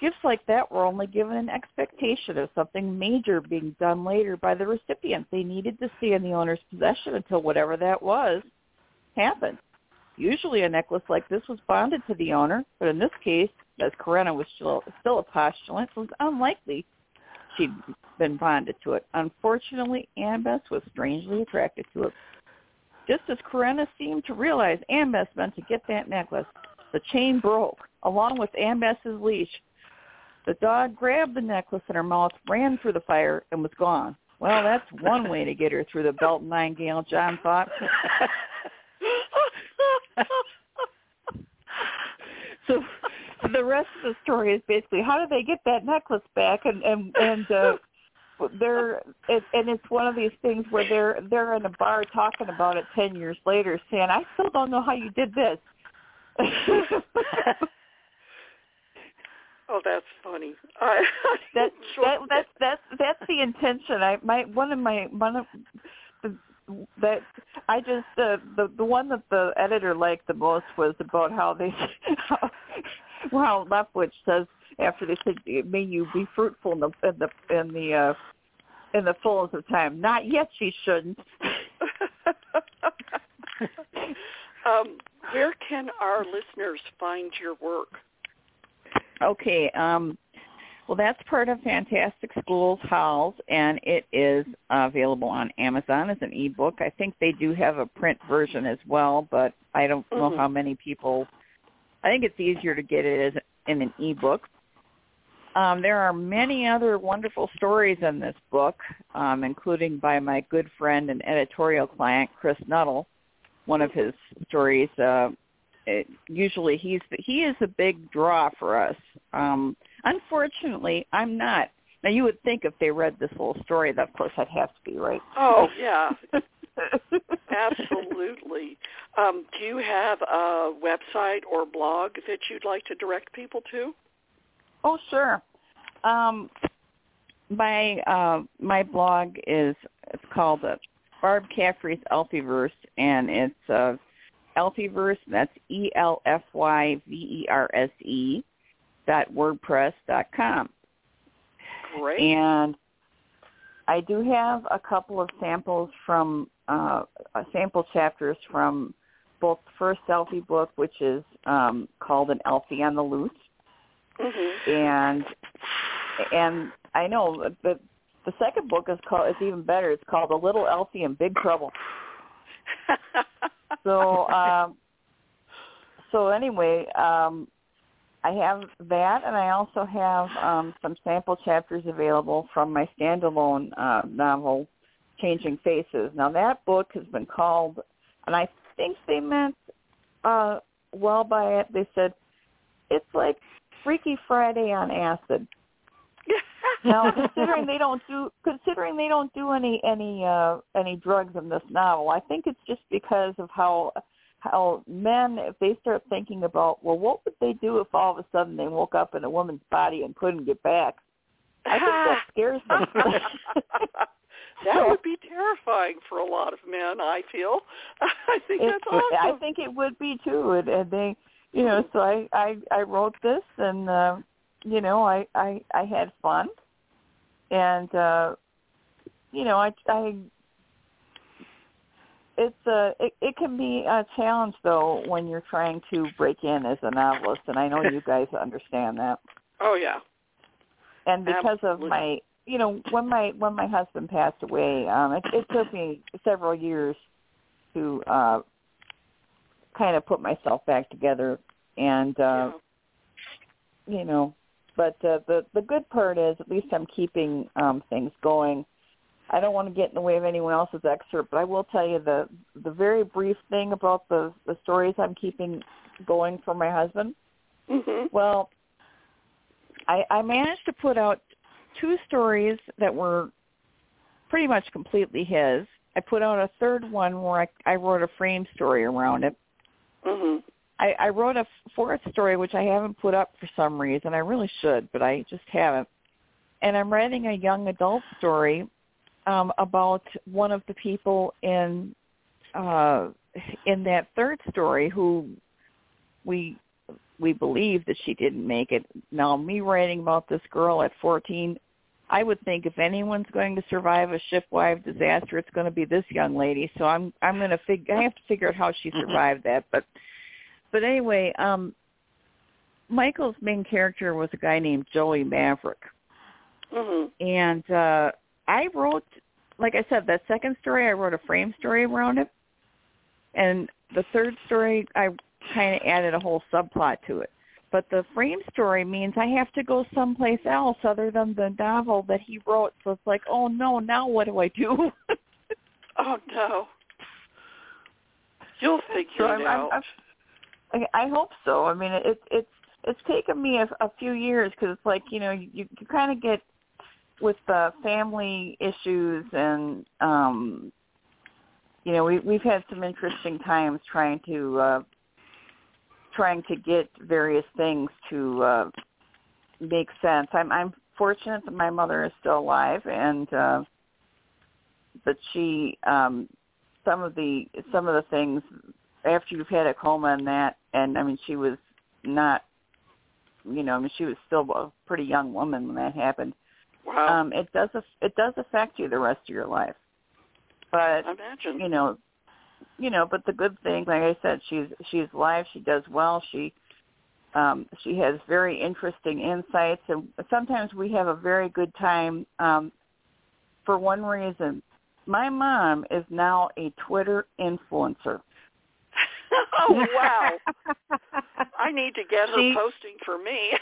Gifts like that were only given an expectation of something major being done later by the recipient. They needed to stay in the owner's possession until whatever that was happened. Usually a necklace like this was bonded to the owner, but in this case, as Corinna was still, still a postulant, it was unlikely she'd been bonded to it. Unfortunately, Annbeth was strangely attracted to it. Just as Corinna seemed to realize Annbeth meant to get that necklace, the chain broke, along with Annbeth's leash. The dog grabbed the necklace in her mouth, ran through the fire, and was gone. Well, that's one way to get her through the belt nine gale, John thought. <laughs> so the rest of the story is basically how do they get that necklace back? And and and uh <laughs> they're it, and it's one of these things where they're they're in a bar talking about it ten years later saying i still don't know how you did this. <laughs> Oh that's funny. I, <laughs> that, that that's that's that's the intention. I my one of my one of the that I just uh, the the one that the editor liked the most was about how they how, how Leftwich says after they said may you be fruitful in the in the in the uh, in the fullness of time. Not yet, she shouldn't. <laughs> um, where can our listeners find your work? Okay. Um, well, that's part of Fantastic Schools Hols, and it is available on Amazon as an ebook. I think they do have a print version as well, but I don't know Mhm. how many people. I think it's easier to get it as in an ebook. Um, there are many other wonderful stories in this book, um, including by my good friend and editorial client Chris Nuttall. One of his stories. Uh, it, usually, he's he is a big draw for us. Um, unfortunately, I'm not. Now, you would think if they read this whole story, that of course I'd have to be right. Oh yeah, <laughs> <laughs> absolutely. Um, do you have a website or blog that you'd like to direct people to? Oh, sure. Um, my uh, my blog is it's called uh, Barb Caffrey's Elfyverse, and it's uh, Elfyverse. That's E L F Y V E R S E dot wordpress dot com. Great. And I do have a couple of samples from uh, sample chapters from both the first Elfy book, which is um, called An Elfy on the Loose, hmm and and I know the the second book is called it's even better. It's called A Little Elfy in Big Trouble. <laughs> So um, so anyway, um, I have that, and I also have um, some sample chapters available from my standalone uh, novel, Changing Faces. Now that book has been called, and I think they meant uh, well by it. They said it's like Freaky Friday on acid. <laughs> Now, considering they don't do considering they don't do any any uh any drugs in this novel, I think it's just because of how how men if they start thinking about well what would they do if all of a sudden they woke up in a woman's body and couldn't get back? I think that scares them. <laughs> <laughs> <laughs> that would be terrifying for a lot of men. I feel. <laughs> I think It- that's awesome. I think it would be too, and, and they, you know, so I I I wrote this, and uh, you know, I I I had fun, and uh, you know, I I. It's a it, it can be a challenge though when you're trying to break in as a novelist, and I know you guys <laughs> understand that. oh yeah. And because Absolutely. of my, you know, when my when my husband passed away, um, it, it took me several years to uh kind of put myself back together and uh yeah. you know but uh, the the good part is at least I'm keeping um things going. I don't want to get in the way of anyone else's excerpt, but I will tell you the the very brief thing about the the stories I'm keeping going for my husband. Mhm. Well, I I managed to put out two stories that were pretty much completely his. I put out a third one where I I wrote a frame story around it. Mhm. I, I wrote a fourth story which I haven't put up for some reason. I really should, but I just haven't. And I'm writing a young adult story um, about one of the people in uh, in that third story who we we believe that she didn't make it. Now, me writing about this girl at 14, I would think if anyone's going to survive a shipwife disaster, it's going to be this young lady. So I'm I'm going to figure I have to figure out how she survived that. But but anyway, um, Michael's main character was a guy named Joey Maverick, Mhm. and uh, I wrote, like I said, that second story I wrote a frame story around it, and the third story I kind of added a whole subplot to it. But the frame story means I have to go someplace else other than the novel that he wrote. So it's like, oh no, now what do I do? <laughs> Oh no. You'll figure So it I'm- I'm- out. I'm- I, I hope so. I mean, it, it's it's taken me a, a few years because it's like you know you you kind of get with the family issues and um you know we we've had some interesting times trying to uh trying to get various things to uh make sense. I'm I'm fortunate that my mother is still alive and uh that she um some of the some of the things after you've had a coma and that, and I mean, she was not, you know, I mean, she was still a pretty young woman when that happened. Wow. Um, it does it does affect you the rest of your life, but Imagine. you know, you know, but the good thing, like I said, she's she's live. She does well. She um, she has very interesting insights, and sometimes we have a very good time. Um, for one reason, my mom is now a Twitter influencer. Oh <laughs> wow! I need to get her posting for me.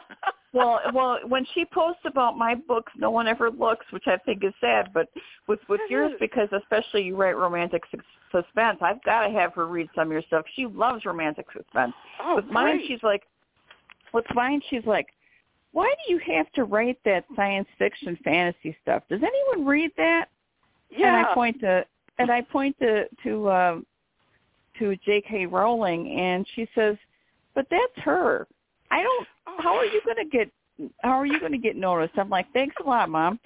<laughs> well, well, when she posts about my books, no one ever looks, which I think is sad. But with with It yours, is. because especially you write romantic sus- suspense, I've got to have her read some of your stuff. She loves romantic suspense. oh, with mine, she's like, with mine, she's like, why do you have to write that science fiction fantasy stuff? Does anyone read that? yeah. And I point to and I point to to um, to J.K. Rowling, and she says, "But that's her. I don't. Oh. How are you going to get? How are you going to get noticed?" I'm like, "Thanks a lot, mom."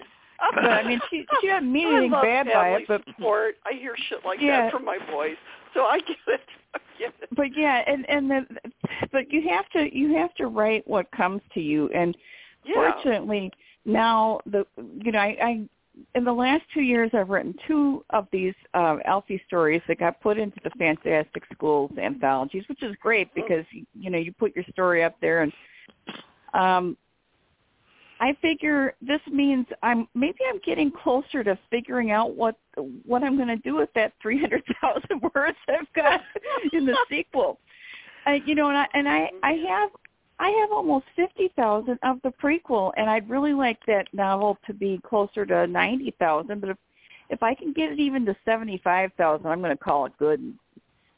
But I mean, she she doesn't <laughs> mean anything bad by it, but support. I hear shit like Yeah. that from my boys, so I get it. <laughs> I get it. but yeah, and and then, but you have to you have to write what comes to you, and Yeah. fortunately now the you know I, I in the last two years I've written two of these uh, Elfy stories that got put into the Fantastic Schools anthologies, which is great because you know you put your story up there and um I figure this means I'm maybe I'm getting closer to figuring out what what I'm going to do with that 300,000 <laughs> words I've got in the sequel. I, you know, and I and I I have I have almost 50,000 of the prequel and I'd really like that novel to be closer to 90,000, but if if I can get it even to 75,000, I'm going to call it good and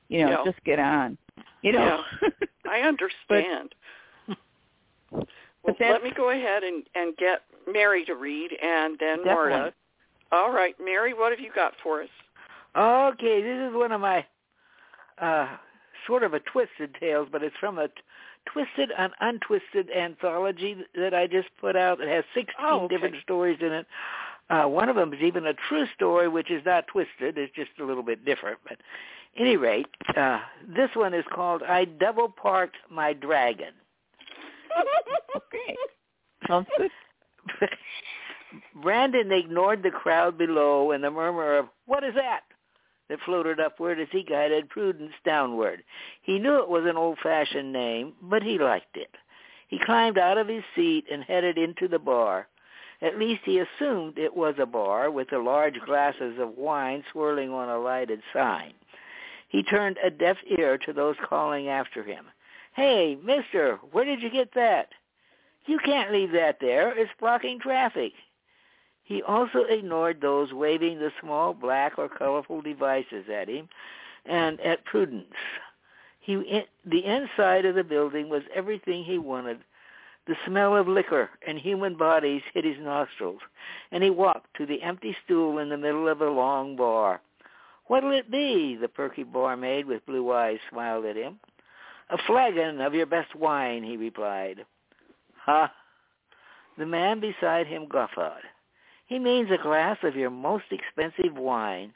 you know, Yeah. just get on. You know. <laughs> I understand. well, but that's- let me go ahead and, and get Mari to read, and then Definitely. Marta. All right, Mari, what have you got for us? Okay, this is one of my uh sort of a twisted tales, but it's from a t- twisted and untwisted anthology that I just put out. It has 16 Oh, okay. different stories in it. Uh one of them is even a true story, which is not twisted. It's just a little bit different. But any rate, uh this one is called I Double Parked My Dragon. okay. Sounds good. <laughs> Brandon ignored the crowd below and the murmur of, what is that? That floated upward as he guided Prudence downward. He knew it was an old-fashioned name, but he liked it. He climbed out of his seat and headed into the bar. At least he assumed it was a bar with the large glasses of wine swirling on a lighted sign. He turned a deaf ear to those calling after him. Hey, mister, where did you get that? You can't leave that there. It's blocking traffic. He also ignored those waving the small black or colorful devices at him and at Prudence. He, the inside of the building was everything he wanted. The smell of liquor and human bodies hit his nostrils, and he walked to the empty stool in the middle of a long bar. What'll it be? The perky barmaid with blue eyes smiled at him. A flagon of your best wine, he replied. Ha! The man beside him guffawed. He means a glass of your most expensive wine.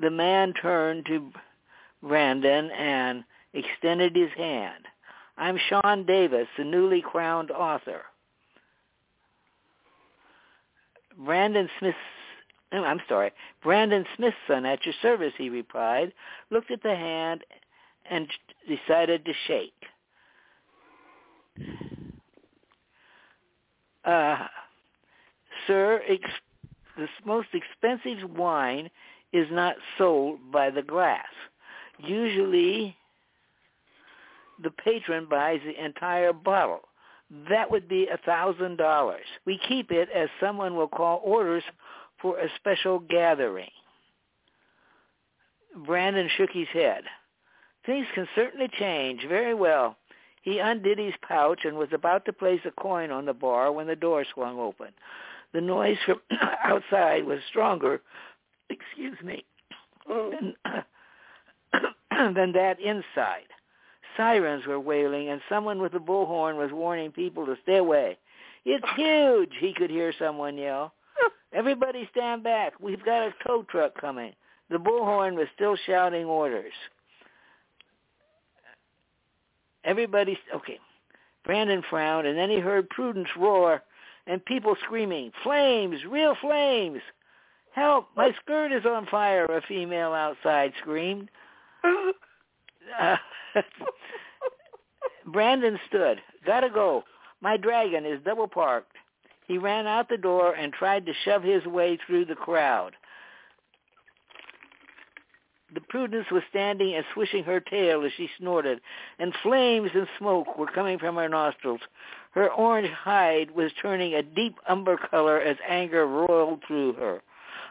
The man turned to Brandon and extended his hand. I'm Sean Davis, the newly crowned author. Brandon Smith, oh, I'm sorry, Brandon Smithson at your service, he replied, looked at the hand and decided to shake. Uh, sir, ex- the most expensive wine is not sold by the glass. Usually, the patron buys the entire bottle. That would be a thousand dollars. We keep it as someone will call orders for a special gathering. Brandon shook his head. Things can certainly change. Very well. He undid his pouch and was about to place a coin on the bar when the door swung open. The noise from <coughs> outside was stronger, <coughs> excuse me, mm. than, <coughs> than that inside. Sirens were wailing, and someone with a bullhorn was warning people to stay away. It's <laughs> huge, he could hear someone yell. <laughs> Everybody stand back. We've got a tow truck coming. The bullhorn was still shouting orders. Everybody, okay. Brandon frowned, and then he heard Prudence roar and people screaming, flames, real flames. Help, my skirt is on fire, a female outside screamed. <laughs> Uh, Brandon stood. Gotta go. My dragon is double parked. He ran out the door and tried to shove his way through the crowd. The Prudence was standing and swishing her tail as she snorted, and flames and smoke were coming from her nostrils. Her orange hide was turning a deep umber color as anger roiled through her.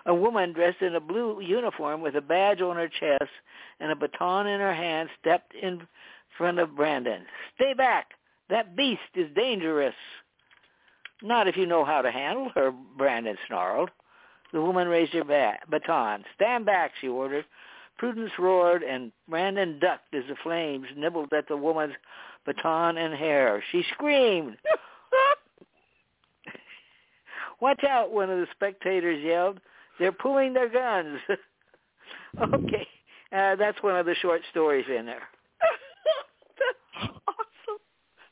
A woman dressed in a blue uniform with a badge on her chest and a baton in her hand stepped in front of Brandon. Stay back! That beast is dangerous. Not if you know how to handle her, Brandon snarled. The woman raised her bat- baton. Stand back, she ordered. Prudence roared, and Brandon ducked as the flames nibbled at the woman's baton and hair. She screamed. <laughs> Watch out, one of the spectators yelled. They're pulling their guns. <laughs> okay, uh, that's one of the short stories in there. <laughs> that's awesome.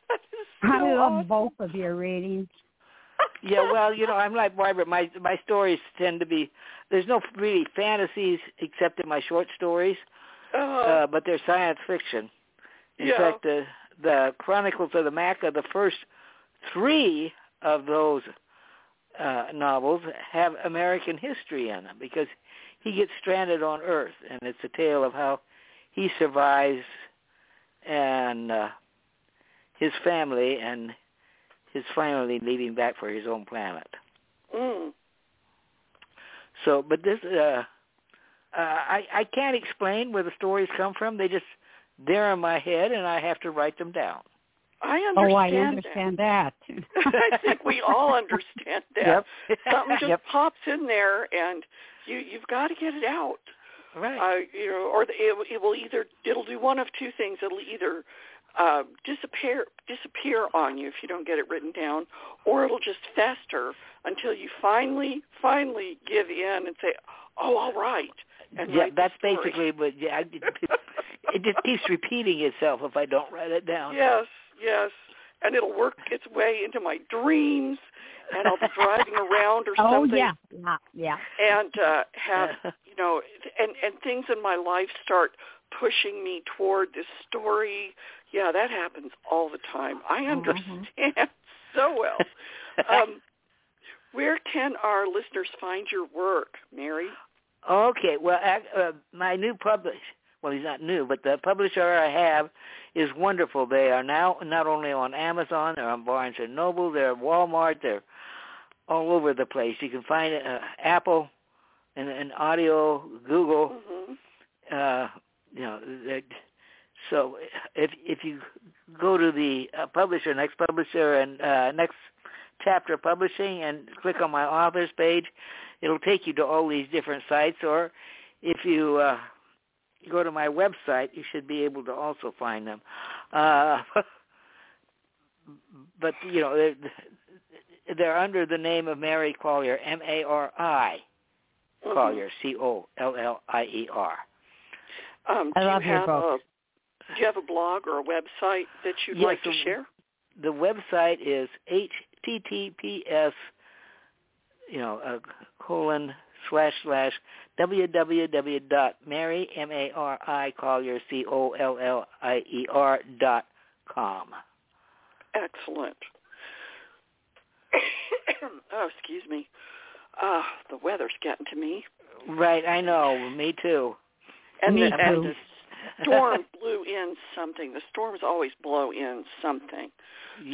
That is so I love awesome. both of your readings. Yeah, well, you know, I'm like Barbara. My my stories tend to be there's no really fantasies except in my short stories, Uh, uh, but they're science fiction. In Yeah. fact, the the Chronicles of the Maca, the first three of those uh, novels have American history in them because he gets stranded on Earth, and it's a tale of how he survives and uh, his family and his finally leaving back for his own planet. mm. So, but this, uh, uh, I I can't explain where the stories come from. They just they're in my head, and I have to write them down. I understand. Oh, I that. understand that. <laughs> I think we all understand that. Yep. <laughs> Something just yep. pops in there, and you you've got to get it out. Right. Uh, you know, or the, it, it will either it'll do one of two things. It'll either uh, disappear disappear on you if you don't get it written down, or it'll just fester until you finally finally give in and say, "Oh, all right." And yeah, that's basically what. Yeah, I, <laughs> it just keeps repeating itself if I don't write it down. Yes, yes. And it'll work its way into my dreams, and I'll be driving <laughs> around or oh something, yeah, yeah, yeah. and uh, have <laughs> you know, and and things in my life start pushing me toward this story. Yeah, that happens all the time. I understand <laughs> so well. <laughs> Um, where can our listeners find your work, Mari? Okay, well, ac- uh, my new publish, well, he's not new, but the publisher I have is wonderful. They are now not only on Amazon, they're on Barnes and Noble, they're at Walmart, they're all over the place. You can find it uh, Apple and, and Audio, Google, hmm uh, you know, so if if you go to the uh, publisher, next publisher, and uh, next chapter publishing, and click on my authors page, it'll take you to all these different sites. Or if you uh, go to my website, you should be able to also find them. Uh, <laughs> but you know, they're, they're under the name of Mari Collier, M-A-R-I Mm-hmm. Collier, C-O-L-L-I-E-R. Um, I love you your have book. Do you have a blog or a website that you'd Yes, like to the- share? the website is https you know uh, colon slash slash www dot mari m a r i collier c o l l i e r dot com Excellent. <coughs> oh, excuse me. Uh, the weather's getting to me. right i know me too And Me the, and the storm <laughs> blew in something. The storms always blow in something.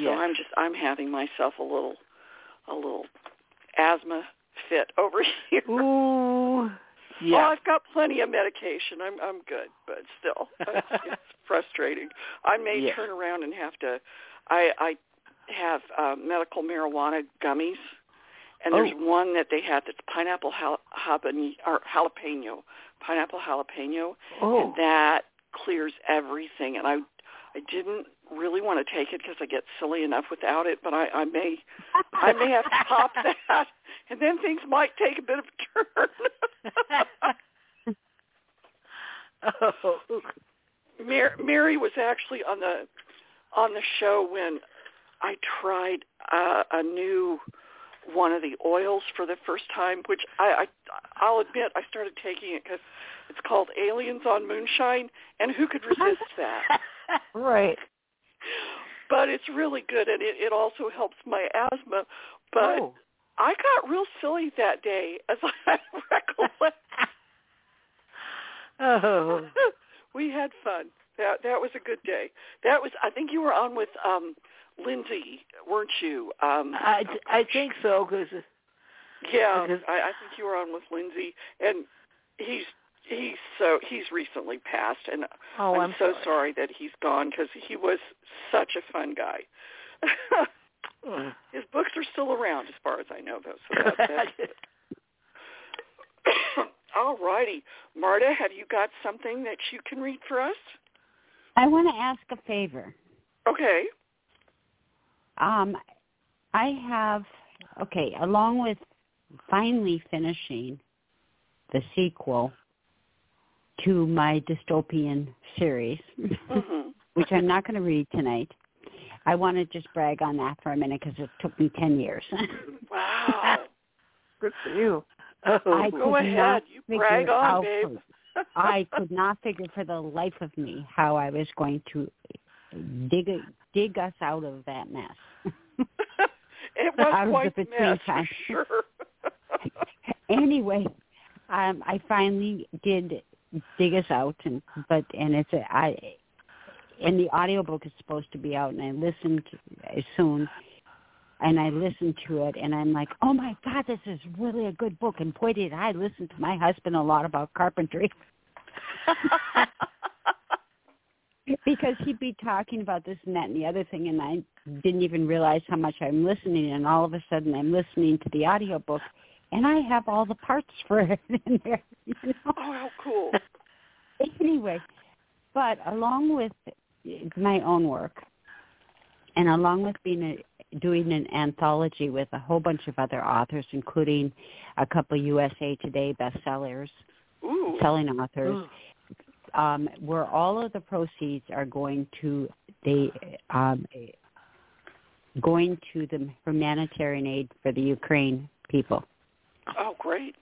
So I'm just I'm having myself a little a little asthma fit over <laughs> here. ooh Well, yeah I've got plenty of medication. I'm I'm good, but still, <laughs> it's, it's frustrating. I may Yes. turn around and have to. I I have uh, medical marijuana gummies, and there's Oh. one that they have that's pineapple jal- or jalapeno, pineapple jalapeno, oh and that clears everything. And I I didn't really want to take it because I get silly enough without it, but I I may I may have to pop <laughs> that, and then things might take a bit of a turn. <laughs> Oh. Mar- Mari was actually on the on the show when I tried uh, a new one of the oils for the first time, which I, I I'll admit I started taking it because it's called Aliens on Moonshine, and who could resist that? <laughs> right. But it's really good, and it, it also helps my asthma. But oh. I got real silly that day, as <laughs> I recollect. <laughs> Oh. we had fun. That that was a good day. That was. I think you were on with um Lindsay, weren't you? Um I, I think so because Yeah, because- I, I think you were on with Lindsay, and he's he's so he's recently passed, and oh, I'm, I'm so sorry that he's gone because he was such a fun guy. His books are still around, as far as I know, though. So that, <laughs> that's. <laughs> All righty, Marta, have you got something that you can read for us? I want to ask a favor. Okay. Um, I have okay, along with finally finishing the sequel to my dystopian series, hmm <laughs> which I'm not going to read tonight. I want to just brag on that for a minute because it took me ten years. <laughs> Wow. Good for you. Oh. I <laughs> Go ahead. You brag on, babe. I could not figure for the life of me how I was going to dig it, dig us out of that mess. <laughs> it was out of quite the a between mess, for sure. <laughs> anyway, um, I finally did dig us out, and but and it's a, I and the audiobook is supposed to be out, and I listened soon, and I listened to it, and I'm like, oh my god, this is really a good book, and boy did I listen to my husband a lot about carpentry. <laughs> because he'd be talking about this and that and the other thing and I didn't even realize how much I'm listening and all of a sudden I'm listening to the audio book and I have all the parts for it <laughs> in there. You know? oh, how cool. <laughs> Anyway, but along with my own work and along with being a, doing an anthology with a whole bunch of other authors, including a couple USA Today bestsellers, Ooh. selling authors, um, where all of the proceeds are going to the um, going to the humanitarian aid for the Ukraine people. Oh, great.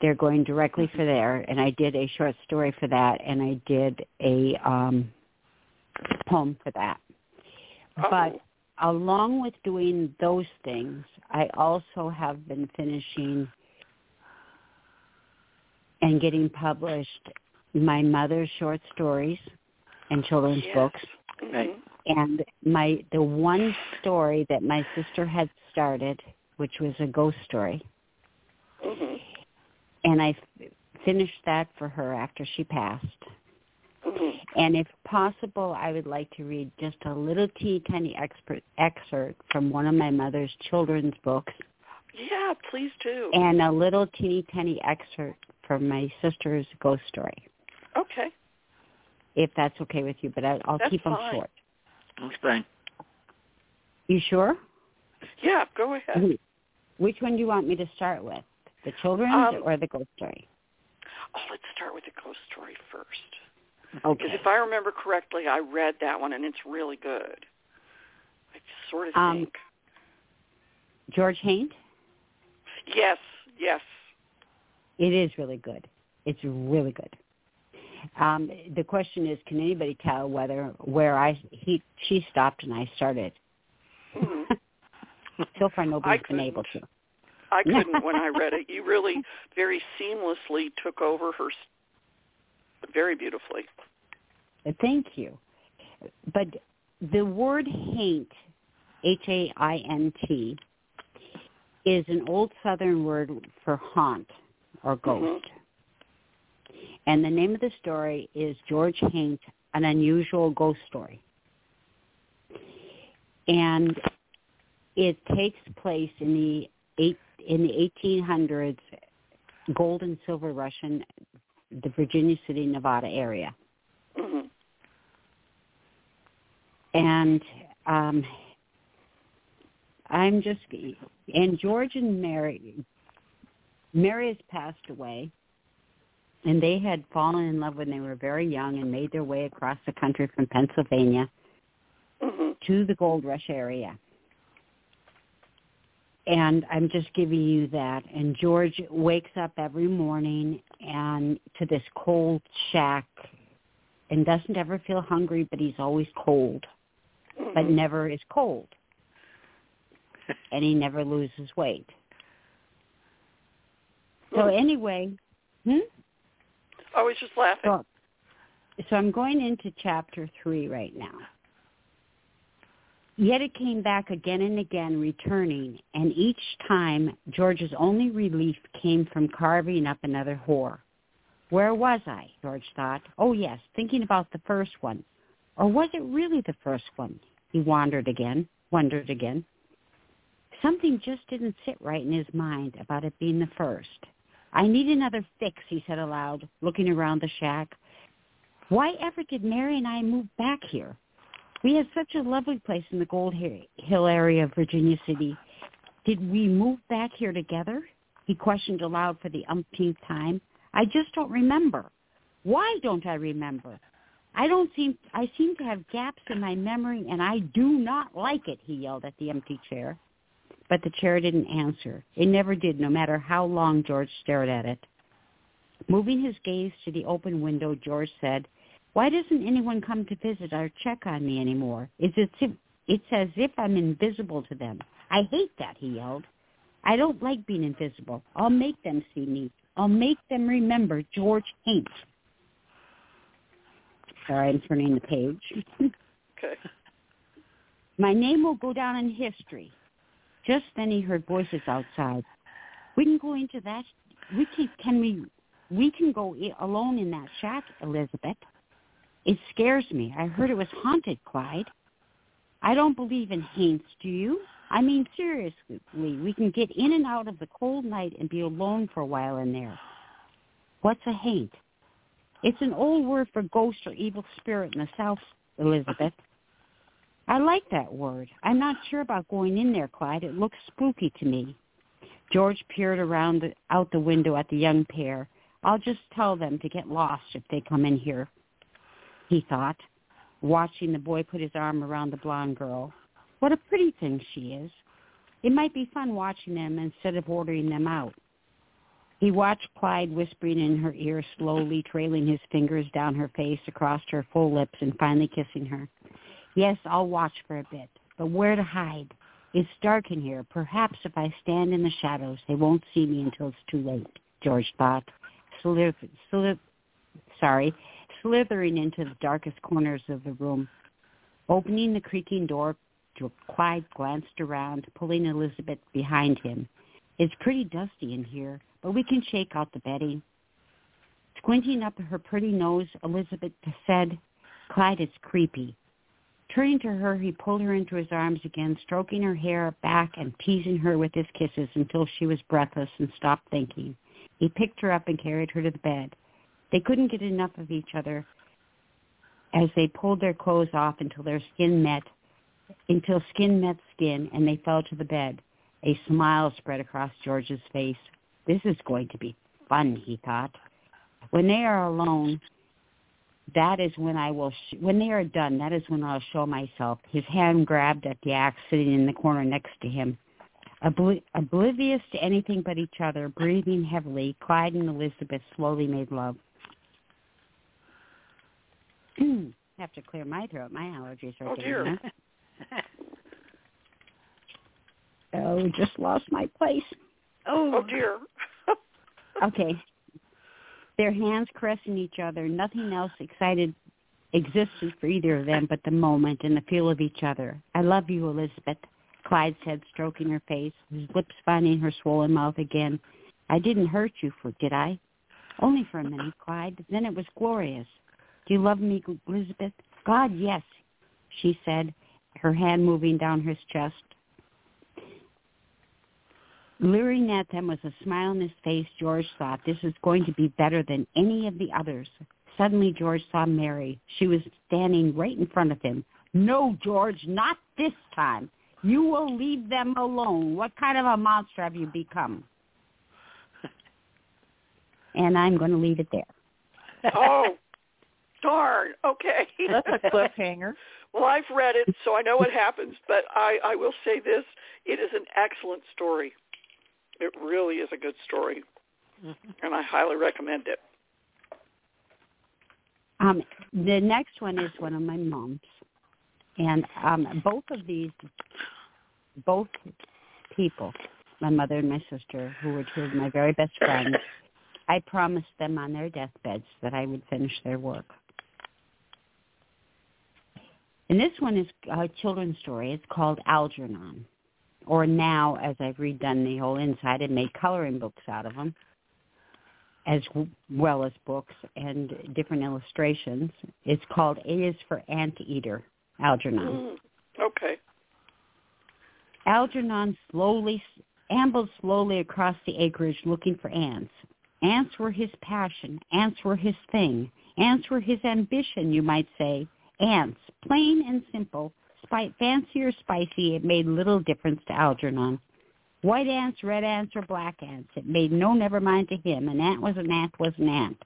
They're going directly for there, and I did a short story for that, and I did a um, poem for that. Oh. But along with doing those things, I also have been finishing and getting published my mother's short stories and children's yes. books Right. Mhm. and my the one story that my sister had started which was a ghost story Mhm. and I f- finished that for her after she passed Mhm. and if possible I would like to read just a little teeny tiny expert excerpt from one of my mother's children's books Yeah, please do. and a little teeny tiny excerpt from my sister's ghost story okay. if that's okay with you but I, I'll That's keep them short That's fine. you sure Yeah, go ahead. Which one do you want me to start with? The children's Um, or the ghost story? Oh, let's start with the ghost story first. Okay. Because if I remember correctly, I read that one and it's really good. I sort of Um, think. George Haint? Yes, yes. It is really good. It's really good. Um, the question is, can anybody tell whether where I he she stopped and I started? Mhm. <laughs> so far, nobody's been able to. I <laughs> couldn't when I read it. You really very seamlessly took over her very beautifully. Thank you. But the word haint, H-A-I-N-T, is an old Southern word for haunt or ghost. And the name of the story is George Haint, An Unusual Ghost Story. And it takes place in the eight in the 1800s gold and silver rush in the Virginia City, Nevada area. Mhm. and um I'm just and George and Mary Mary has passed away and they had fallen in love when they were very young and made their way across the country from Pennsylvania hmm to the gold rush area. And I'm just giving you that. And George wakes up every morning and to this cold shack and doesn't ever feel hungry, but he's always cold, but hmm never is cold. <laughs> and he never loses weight. So anyway, hmm? I was just laughing. So, so I'm going into chapter three right now. Yet it came back again and again, returning, and each time George's only relief came from carving up another whore. Where was I? George thought. Oh yes, thinking about the first one. Or was it really the first one? He wandered again, wondered again. Something just didn't sit right in his mind about it being the first. I need another fix, he said aloud, looking around the shack. Why ever did Mary and I move back here? We had such a lovely place in the Gold Hill area of Virginia City. Did we move back here together? He questioned aloud for the umpteenth time. I just don't remember. Why don't I remember? I don't seem I seem to have gaps in my memory and I do not like it, he yelled at the empty chair. But the chair didn't answer. It never did, no matter how long George stared at it. Moving his gaze to the open window, George said, why doesn't anyone come to visit or check on me anymore? It's as if, it's as if I'm invisible to them. I hate that, he yelled. I don't like being invisible. I'll make them see me. I'll make them remember George Haint. Sorry, I'm turning the page. Okay. <laughs> My name will go down in history. Just then he heard voices outside. We can go into that. We can. Can we? We can go alone in that shack, Elizabeth. It scares me. I heard it was haunted, Clyde. I don't believe in haints, do you? I mean, seriously, we can get in and out of the cold night and be alone for a while in there. What's a haint? It's an old word for ghost or evil spirit in the South, Elizabeth. I like that word. I'm not sure about going in there, Clyde. It looks spooky to me. George peered around the, out the window at the young pair. I'll just tell them to get lost if they come in here, he thought, watching the boy put his arm around the blonde girl. What a pretty thing she is. It might be fun watching them instead of ordering them out. He watched Clyde whispering in her ear, slowly trailing his fingers down her face, across her full lips, and finally kissing her. Yes, I'll watch for a bit, but where to hide? It's dark in here. Perhaps if I stand in the shadows, they won't see me until it's too late, George thought. Slith, slith, sorry, slithering into the darkest corners of the room. Opening the creaking door, Clyde glanced around, pulling Elizabeth behind him. It's pretty dusty in here, but we can shake out the bedding. Squinting up her pretty nose, Elizabeth said, Clyde, it's creepy. Turning to her, he pulled her into his arms again, stroking her hair back and teasing her with his kisses until she was breathless and stopped thinking. He picked her up and carried her to the bed. They couldn't get enough of each other as they pulled their clothes off until their skin met, until skin met skin, and they fell to the bed. A smile spread across George's face. This is going to be fun, he thought. When they are alone, that is when I will, sh- when they are done, that is when I'll show myself. His hand grabbed at the axe sitting in the corner next to him. Obli- oblivious to anything but each other, breathing heavily, Clyde and Elizabeth slowly made love. <clears throat> have to clear my throat. My allergies are Oh, getting dear. <laughs> Oh, just lost my place. Oh, oh. dear. <laughs> Okay. Their hands caressing each other. Nothing else excited existed for either of them but the moment and the feel of each other. I love you, Elizabeth, Clyde said, stroking her face, his lips finding her swollen mouth again. I didn't hurt you, for did I? Only for a minute, Clyde. Then it was glorious. Do you love me, Elizabeth? God, yes, she said, her hand moving down his chest. Leering at them with a smile on his face, George thought this is going to be better than any of the others. Suddenly, George saw Mary. She was standing right in front of him. No, George, not this time. You will leave them alone. What kind of a monster have you become? and I'm going to leave it there. <laughs> oh, darn. Okay. That's a cliffhanger. <laughs> well, I've read it, so I know what happens. But I, I will say this: it is an excellent story. It really is a good story, and I highly recommend it. Um, the next one is one of my mom's, and um, both of these, both people, my mother and my sister, who were two of my very best friends, I promised them on their deathbeds that I would finish their work. And this one is a children's story. It's called Algernon, or now, as I've redone the whole inside and made coloring books out of them as well as books and different illustrations. It's called A is for Anteater, Algernon. Mm, okay. Algernon slowly ambled slowly across the acreage looking for ants. Ants were his passion. Ants were his thing. Ants were his ambition, you might say. Ants, plain and simple, fancy or spicy, it made little difference to Algernon. White ants, red ants, or black ants. It made no never mind to him. An ant was an ant was an ant.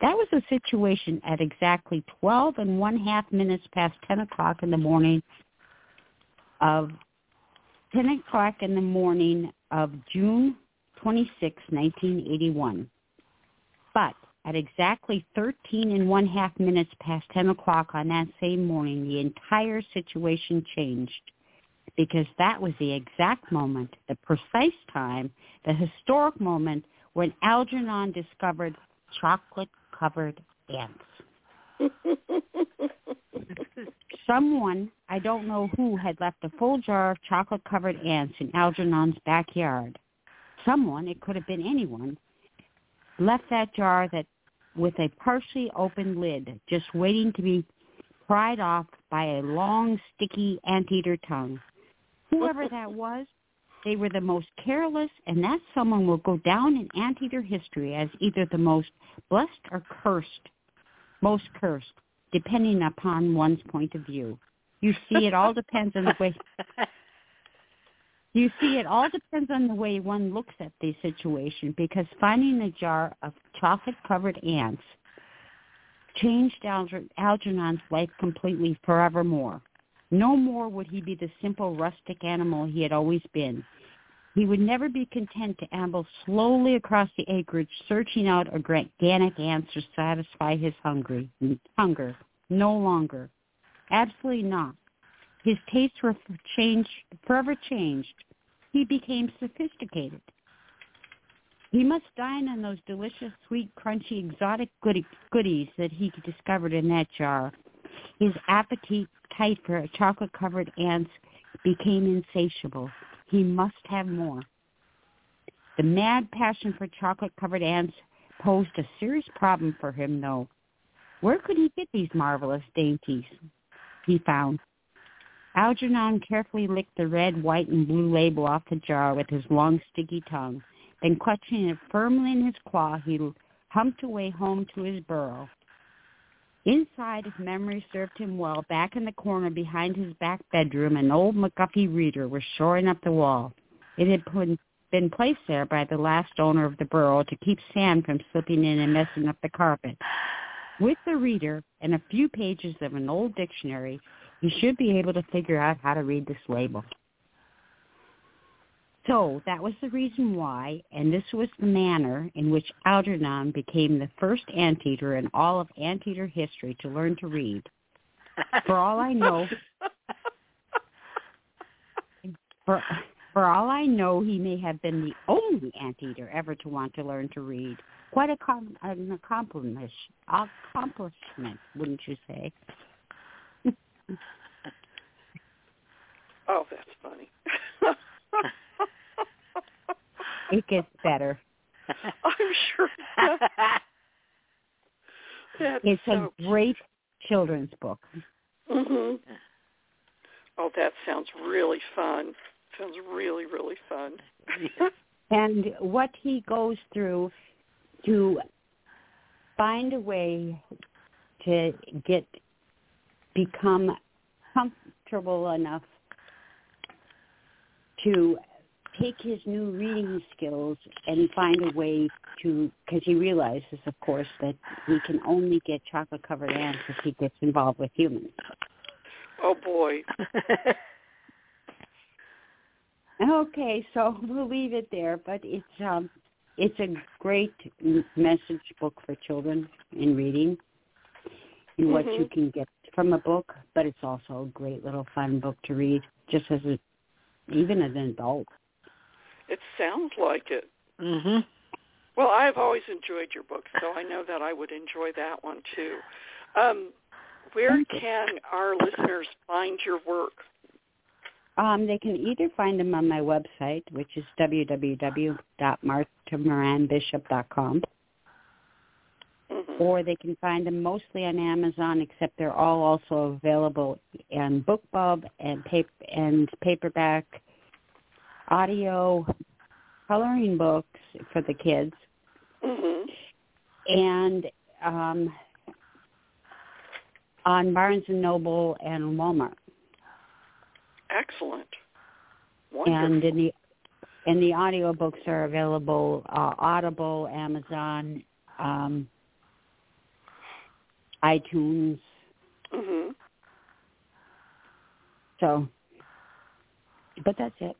That was the situation at exactly 12 and one half minutes past 10 o'clock in the morning of 10 o'clock in the morning of June 26, 1981. But at exactly 13 and one half minutes past 10 o'clock on that same morning, the entire situation changed because that was the exact moment, the precise time, the historic moment when Algernon discovered chocolate-covered ants. <laughs> Someone, I don't know who, had left a full jar of chocolate-covered ants in Algernon's backyard. Someone, it could have been anyone, left that jar that with a partially open lid, just waiting to be pried off by a long, sticky anteater tongue. Whoever that was, they were the most careless, and that someone will go down in anteater history as either the most blessed or cursed, most cursed, depending upon one's point of view. You see, it all depends on the way. <laughs> You see, it all depends on the way one looks at the situation because finding a jar of chocolate-covered ants changed Algernon's life completely forevermore. No more would he be the simple rustic animal he had always been. He would never be content to amble slowly across the acreage, searching out organic ants to satisfy his hungry hunger. No longer. Absolutely not. His tastes were changed, forever changed. He became sophisticated. He must dine on those delicious, sweet, crunchy, exotic goodies that he discovered in that jar. His appetite for chocolate-covered ants became insatiable. He must have more. The mad passion for chocolate-covered ants posed a serious problem for him, though. Where could he get these marvelous dainties? He found. Algernon carefully licked the red, white, and blue label off the jar with his long, sticky tongue. Then clutching it firmly in his claw, he humped away home to his burrow. Inside, if memory served him well, back in the corner behind his back bedroom, an old McGuffey reader was shoring up the wall. It had been placed there by the last owner of the burrow to keep sand from slipping in and messing up the carpet. With the reader and a few pages of an old dictionary, he should be able to figure out how to read this label. So that was the reason why, and this was the manner in which Algernon became the first anteater in all of anteater history to learn to read. For all I know, for, for all I know, he may have been the only anteater ever to want to learn to read. Quite a com- an accomplishment, accomplishment, wouldn't you say? Oh, that's funny. <laughs> It gets better. I'm sure. It's so a great children's book. Mhm. Oh, that sounds really fun. Sounds really, really fun. <laughs> and what he goes through to find a way to get become comfortable enough to take his new reading skills and find a way to because he realizes, of course, that he can only get chocolate covered ants if he gets involved with humans. Oh boy. Okay, so we'll leave it there, but it's um it's a great message book for children in reading and what you Mhm. can get from a book, but it's also a great little fun book to read just as a even as an adult. It sounds like it. mhm. Well, I've always enjoyed your books, so I know that I would enjoy that one too. Um, where can our listeners find your work? Um, they can either find them on my website, which is www.martamoranbishop.com. or they can find them mostly on Amazon, except they're all also available on BookBub and paper and paperback, audio, coloring books for the kids, Mhm. and um, on Barnes and Noble and Walmart. Excellent. Wonderful. and in the and the audiobooks are available uh, Audible, Amazon, um, iTunes. Mhm. So, but that's it.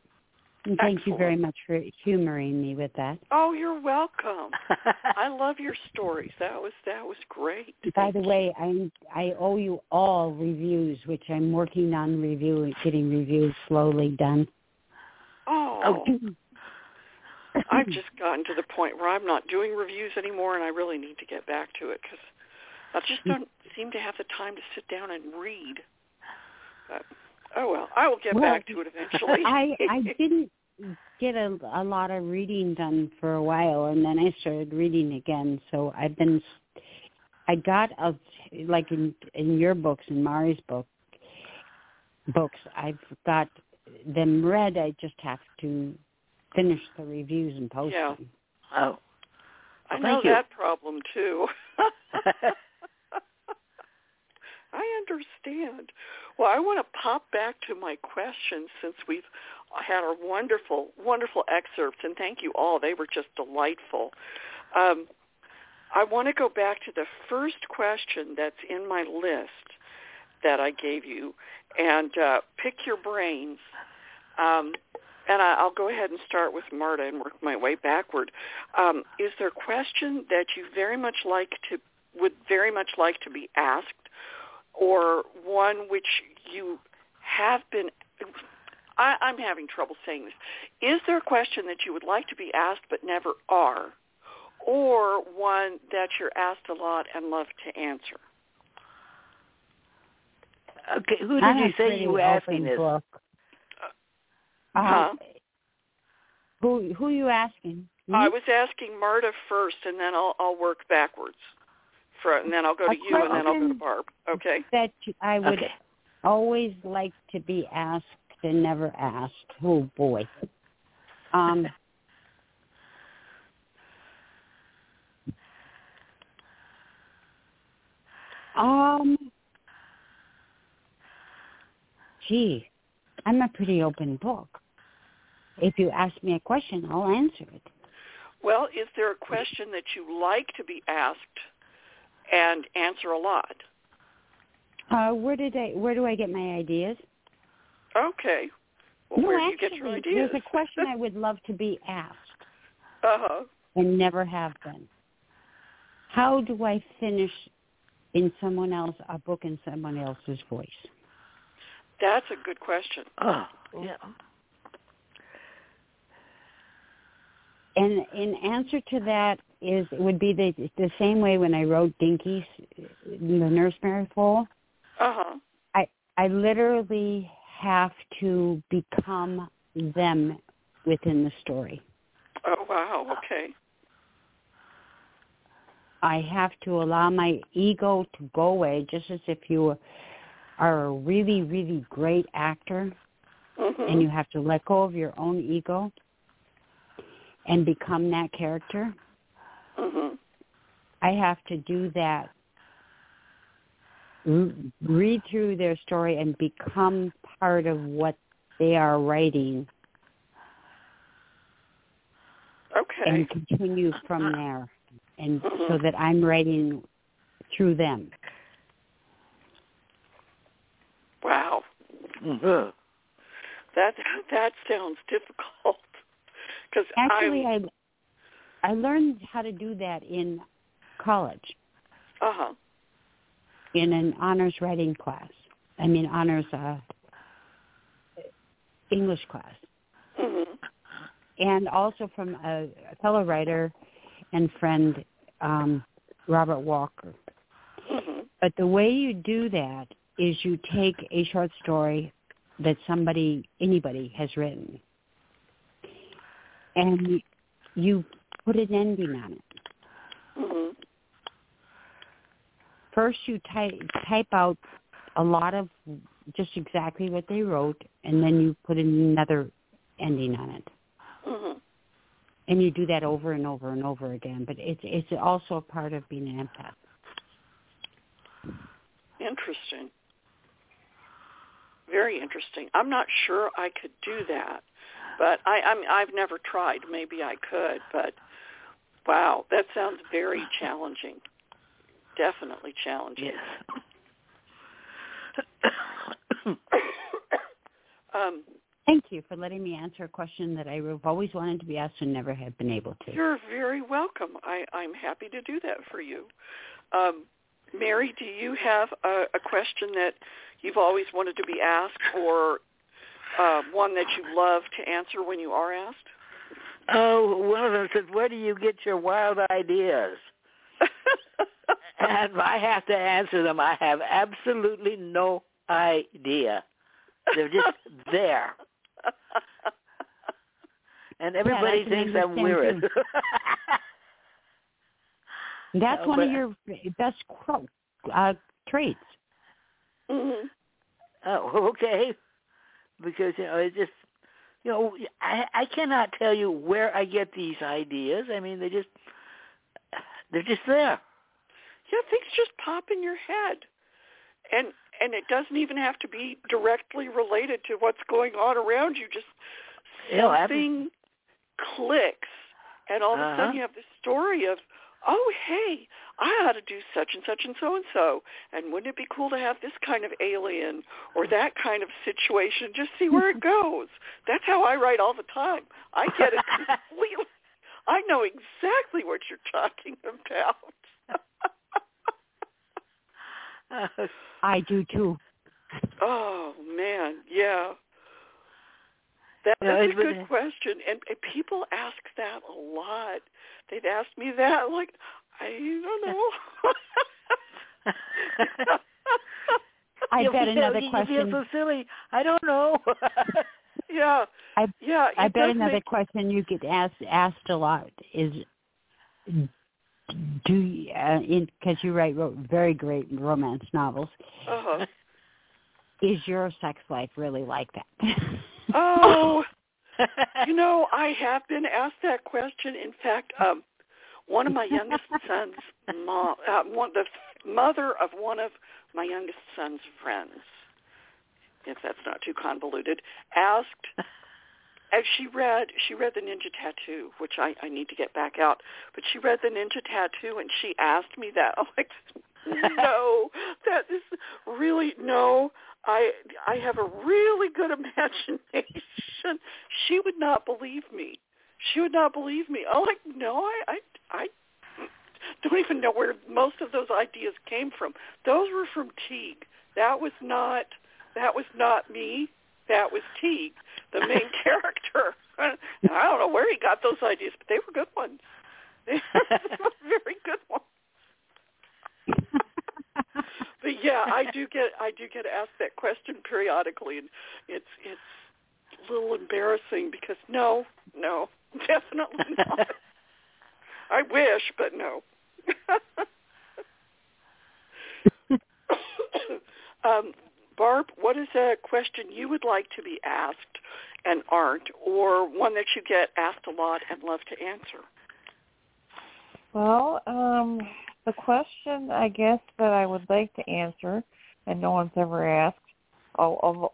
And thank you very much for humoring me with that. Oh, you're welcome. <laughs> I love your stories. That was that was great. By Thank the you. way, I I owe you all reviews, which I'm working on reviewing, getting reviews slowly done. Oh, <clears throat> I've just gotten to the point where I'm not doing reviews anymore, and I really need to get back to it because I just don't seem to have the time to sit down and read. But, oh well, I will get Well, back to it eventually. I I <laughs> didn't get a a lot of reading done for a while, and then I started reading again. So I've been, I got a like in in your books in Mari's book books. I've got them read. I just have to finish the reviews and post Yeah. them. oh. I know you. that problem too. <laughs> <laughs> I understand. Well, I want to pop back to my questions since we've had our wonderful, wonderful excerpts, and thank you all. They were just delightful. Um, I want to go back to the first question that's in my list that I gave you, and uh, pick your brains. Um, and I, I'll go ahead and start with Marta and work my way backward. Um, is there a question that you very much like to would very much like to be asked, or one which you have been? I, I'm having trouble saying this. Is there a question that you would like to be asked but never are, or one that you're asked a lot and love to answer? Okay, who did I'm you say you were asking this? Book. Uh, Huh? Who who are you asking? Me? I was asking Marta first, and then I'll I'll work backwards. And then I'll go to A you, and then I'll go to Barb. Okay. that I would Okay. always like to be asked and never asked. Oh boy. Um <laughs> Um gee, I'm a pretty open book. If you ask me a question, I'll answer it. Well, is there a question that you like to be asked and answer a lot? Uh where did I where do I get my ideas? Okay. Well, no, where do you actually, get your ideas? there's a question I <laughs> would love to be asked. uh-huh. and never have been. How do I finish in someone else a book in someone else's voice? That's a good question. Oh, yeah. And in answer to that is would be the the same way when I wrote Dinky's the Nurse Mary Fool. Uh-huh. I I literally have to become them within the story. Oh, wow. Okay. I have to allow my ego to go away, just as if you are a really, really great actor Mm-hmm. and you have to let go of your own ego and become that character. Mm-hmm. I have to do that. Read through their story and become part of what they are writing Okay. and continue from there, and Mhm. so that I'm writing through them. Wow. Mhm. That that sounds difficult. Because Actually, I'm, I learned how to do that in college uh huh. in an honors writing class. I mean honors uh, English class, hmm and also from a fellow writer and friend um, Robert Walker. hmm But the way you do that is you take a short story that somebody, anybody has written, and you put an ending on it. hmm First, you type type out a lot of just exactly what they wrote, and then you put another ending on it. hmm And you do that over and over and over again. But it's it's also a part of being an empath. Interesting. Very interesting. I'm not sure I could do that, but I, I'm I've never tried. Maybe I could, but wow, that sounds very <laughs> challenging. Definitely challenging. Yes. <coughs> um, Thank you for letting me answer a question that I've always wanted to be asked and never have been able to. you're very welcome. I, I'm happy to do that for you. Um, Mari, do you have a, a question that you've always wanted to be asked, or uh, one that you love to answer when you are asked? Oh, one of them said, "Where do you get your wild ideas?" <laughs> And I have to answer them. I have absolutely no idea. They're just there, and everybody I can thinks I'm weird. <laughs> That's Uh, one of your best quote, uh, traits. hmm oh, <laughs> okay. Because you know, it just you know, I I cannot tell you where I get these ideas. I mean, they just they're just there. Yeah, things just pop in your head, and and it doesn't even have to be directly related to what's going on around you. Just Yeah, I- something clicks, and all of a Uh-huh. sudden you have this story of, oh hey, I ought to do such and such and so and so, and wouldn't it be cool to have this kind of alien or that kind of situation? Just see where it goes. That's how I write all the time. I get it completely. I know exactly what you're talking about. <laughs> I do too. Oh man, yeah. That, Yeah, that's a good question, and, and people ask that a lot. They've asked me that, like I don't <laughs> know. <laughs> I bet feel- another you question. feel so silly. I don't know. <laughs> yeah, I yeah. I it bet another make- question you get asked asked a lot is, do you, uh, in because you write ro- very great romance novels, Uh-huh. is your sex life really like that? Oh, you know, I have been asked that question. In fact, um, one of my youngest <laughs> sons' mom, uh, one the mother of one of my youngest son's friends, if that's not too convoluted, asked as she read she read the ninja tattoo which i i need to get back out but she read the ninja tattoo and she asked me that <laughs> i'm like no that is really no i i have a really good <laughs> imagination she would not believe me she would not believe me i'm like no i i i don't even know where most of those ideas came from those were from teague that was not that was not me that was Teague, the main <laughs> character. And <laughs> I don't know where he got those ideas, but they were good ones. They were very good ones. But yeah, I do get I do get asked that question periodically, and it's it's a little embarrassing because no, no, <laughs> definitely not. <laughs> I wish, but no. <laughs> um, Barb, what is a question you would like to be asked and aren't, or one that you get asked a lot and love to answer? Well, um, the question I guess that I would like to answer, and no one's ever asked, although,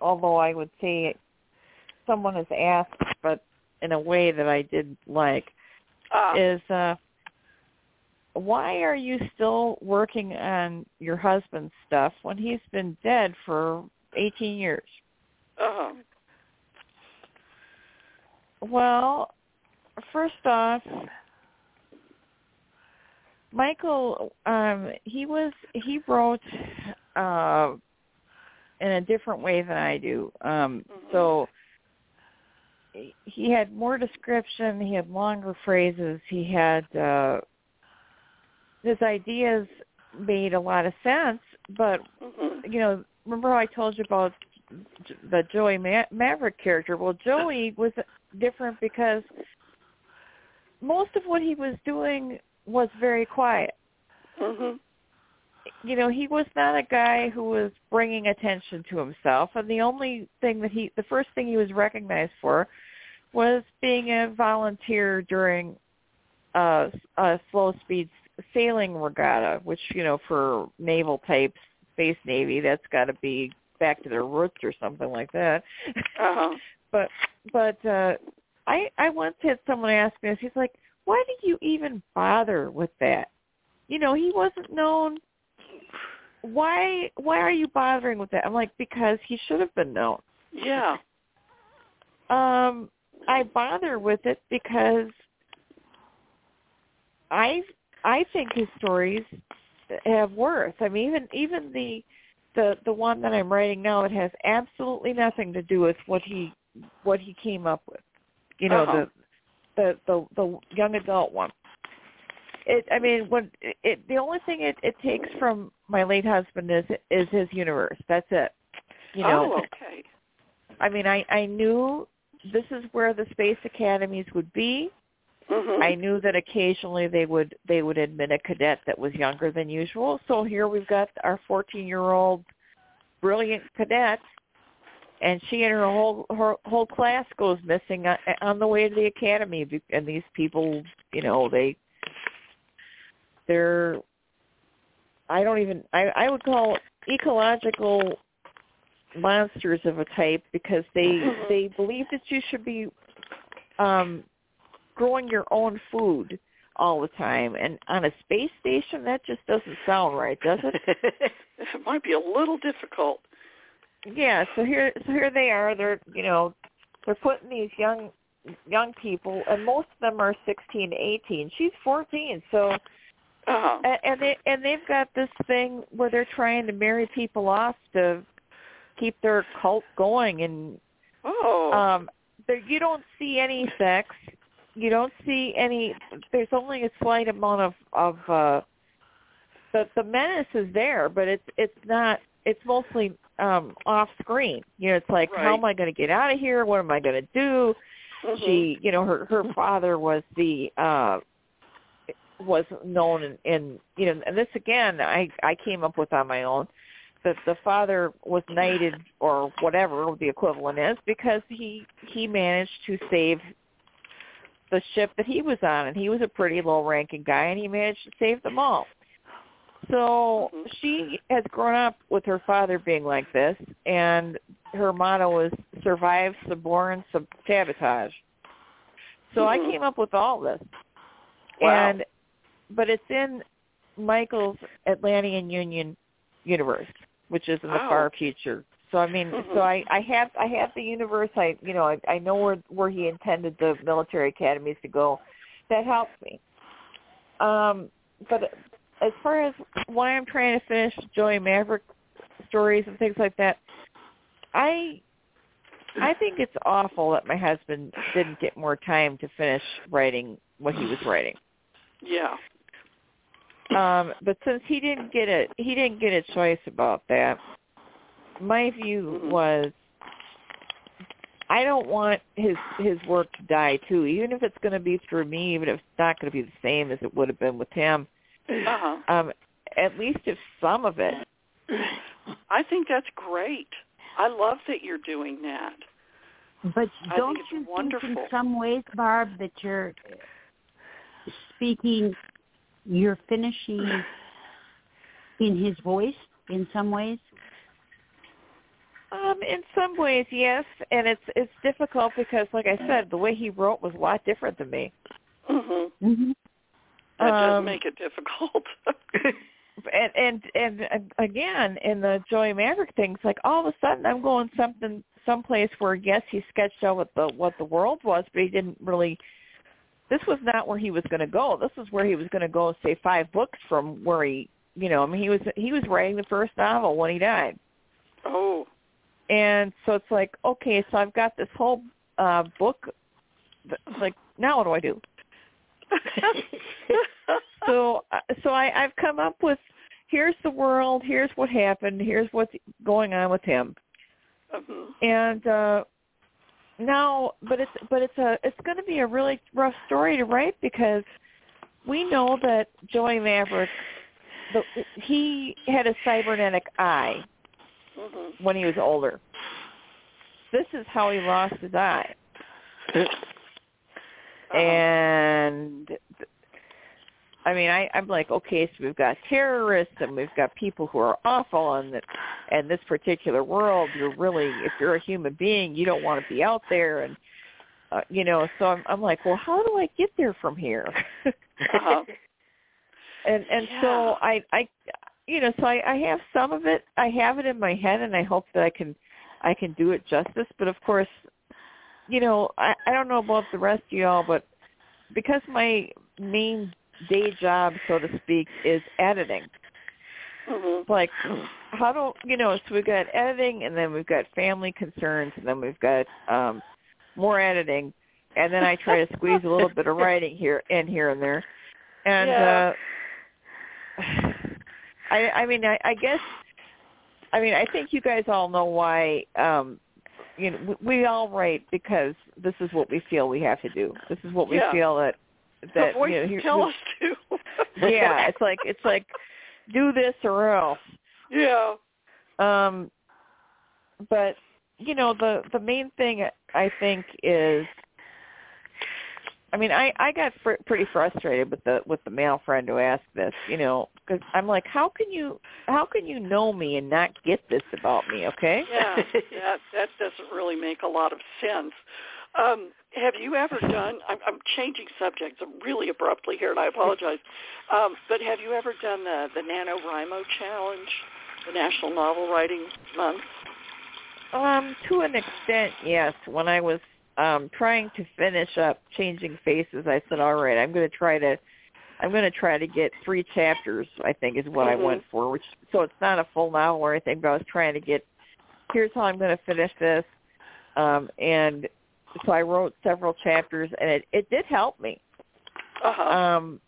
although I would say it, someone has asked, but in a way that I didn't like. Ah, Is uh, why are you still working on your husband's stuff when he's been dead for 18 years? uh-huh. Well, first off, Michael, um, he was he wrote uh, in a different way than I do. Um, Mhm. So he had more description. He had longer phrases. He had uh, his ideas made a lot of sense. But Mhm. you know, remember how I told you about the Joey Ma- Maverick character? Well, Joey was different because most of what he was doing was very quiet. Mhm. You know, he was not a guy who was bringing attention to himself, and the only thing that he, the first thing he was recognized for, was being a volunteer during a, a slow speed sailing regatta, which you know, for naval types, space navy, that's got to be back to their roots or something like that. Uh-huh. <laughs> but but uh I I once had someone ask me this. He's like, "Why did you even bother with that?" You know, he wasn't known. Why why are you bothering with that? I'm like, because he should have been known. Yeah. <laughs> Um, I bother with it because I I think his stories have worth. I mean, even even the the the one that I'm writing now, it has absolutely nothing to do with what he what he came up with. You know, Uh-huh. The the the young adult one. It I mean, when it, it the only thing it it takes from my late husband is is his universe. That's it. You know, oh, okay. I mean, I I knew this is where the space academies would be. Mhm. I knew that occasionally they would they would admit a cadet that was younger than usual. So here we've got our 14-year-old brilliant cadet, and she and her whole her whole class goes missing on, on the way to the academy. And these people, you know, they they're I don't even I I would call ecological monsters of a type because they Mhm. they believe that you should be um growing your own food all the time and on a space station that just doesn't sound right does it <laughs> It might be a little difficult. Yeah so here so here they are they're you know they're putting these young young people and most of them are 16 18 she's 14 so Uh-huh. and, and they and they've got this thing where they're trying to marry people off to keep their cult going and Oh. um there you don't see any sex you don't see any there's only a slight amount of of uh the the menace is there but it's it's not it's mostly um off screen. You know it's like how am i going to get out of here? What am i going to do? Mhm. she you know her her father was the uh was known in, in you know and this again i i came up with on my own that the father was knighted or whatever the equivalent is because he he managed to save the ship that he was on and he was a pretty low ranking guy and he managed to save them all so Mhm. she has grown up with her father being like this and her motto is survive suborn sub- sabotage so i Mhm. came up with all this Wow. and but it's in michael's atlantean union universe which is in the Oh. far future so i mean so i i have i have the universe i you know i i know where where he intended the military academies to go that helps me um but as far as why i'm trying to finish joey maverick stories and things like that i i think it's awful that my husband didn't get more time to finish writing what he was writing Yeah. um but since he didn't get a he didn't get a choice about that my view Mhm. was i don't want his his work to die too even if it's going to be through me even if it's not going to be the same as it would have been with him Uh-huh. <laughs> um at least if some of it I think that's great. I love that you're doing that. But I don't think it's you think in some ways, Barb, that you're speaking, you're finishing in his voice in some ways? Um, in some ways, yes, and it's it's difficult because, like I said, the way he wrote was a lot different than me. Mhm. hmm That does Um, make it difficult. <laughs> and and and again in the Joey Maverick things, like all of a sudden I'm going something someplace where yes he sketched out what the what the world was, but he didn't really. This was not where he was going to go. This is where he was going to go, say five books from where he, you know, I mean he was he was writing the first novel when he died, oh. and so it's like okay, so I've got this whole uh book. Like now what do I do? <laughs> so uh, so I, I've come up with here's the world, here's what happened, here's what's going on with him, Mhm. and uh, now, but it's but it's a it's going to be a really rough story to write because we know that Joey Maverick, the, he had a cybernetic eye Mhm. when he was older. This is how he lost his eye. And I mean, I, I'm like, okay, so we've got terrorists and we've got people who are awful, and that, and this particular world, you're really, if you're a human being, you don't want to be out there, and uh, you know, so I'm, I'm like, well, how do I get there from here? Uh-huh. <laughs> and and Yeah. so I, I, you know, so I, I have some of it, I have it in my head, and I hope that I can, I can do it justice. But of course, you know, I, I don't know about the rest of y'all, but because my main day job, so to speak, is editing. Mhm. Like, how do you know? So we've got editing, and then we've got family concerns, and then we've got um more editing, and then I try to squeeze a little bit of writing here in here and there, and Yeah. uh <sighs> I I mean I, I guess I mean I think you guys all know why um you know we, we all write because this is what we feel we have to do. This is what we Yeah. feel that that you know, here- tell us to. <laughs> yeah, it's like it's like do this or else. yeah. Um but you know the the main thing I think is I mean I I got fr- pretty frustrated with the with the male friend who asked this, you know, cuz I'm like how can you how can you know me and not get this about me, okay? Yeah, that that doesn't really make a lot of sense. Um, have you ever done? I'm, I'm changing subjects really abruptly here, and I apologize. Um, but have you ever done the the NaNoWriMo challenge, the National Novel Writing Month? Um, to an extent, yes. When I was um trying to finish up changing faces, I said, "All right, I'm going to try to I'm going to try to get 3 chapters, I think is what Mhm. I went for, which so it's not a full novel or anything, but I was trying to get here's how I'm going to finish this. Um and so I wrote several chapters and it it did help me. Uh huh. Um,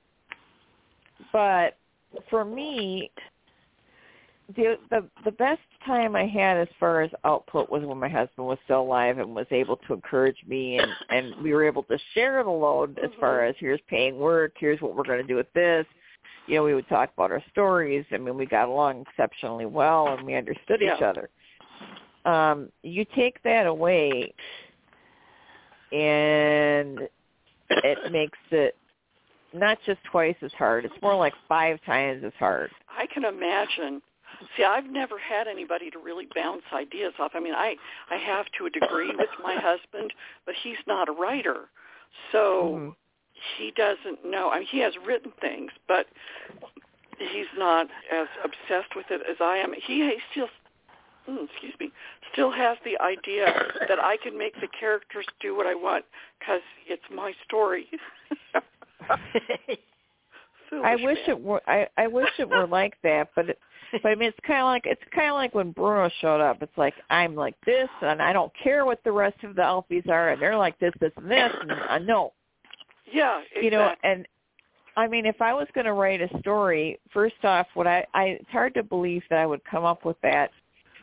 but for me, the the the best time I had as far as output was when my husband was still alive and was able to encourage me and and we were able to share the load as far as here's paying work, here's what we're going to do with this. You know, we would talk about our stories. I mean, we got along exceptionally well and we understood each other. Um, you take that away and it makes it not just twice as hard. It's more like five times as hard. I can imagine. See, I've never had anybody to really bounce ideas off. I mean, I I have to a degree with my <laughs> husband, but he's not a writer, so Mhm. he doesn't know. I mean, he has written things, but he's not as obsessed with it as I am. He, he still, mm, excuse me, still has the idea that I can make the characters do what I want because it's my story. <laughs> <laughs> Foolish I wish man. it were. I I wish it were like that, but it, but I mean, it's kind of like it's kind of like when Bruno showed up. It's like I'm like this, and I don't care what the rest of the Elfys are, and they're like this, this, and this, and I know, Yeah, exactly. you know, and I mean, if I was going to write a story, first off, what I, I it's hard to believe that I would come up with that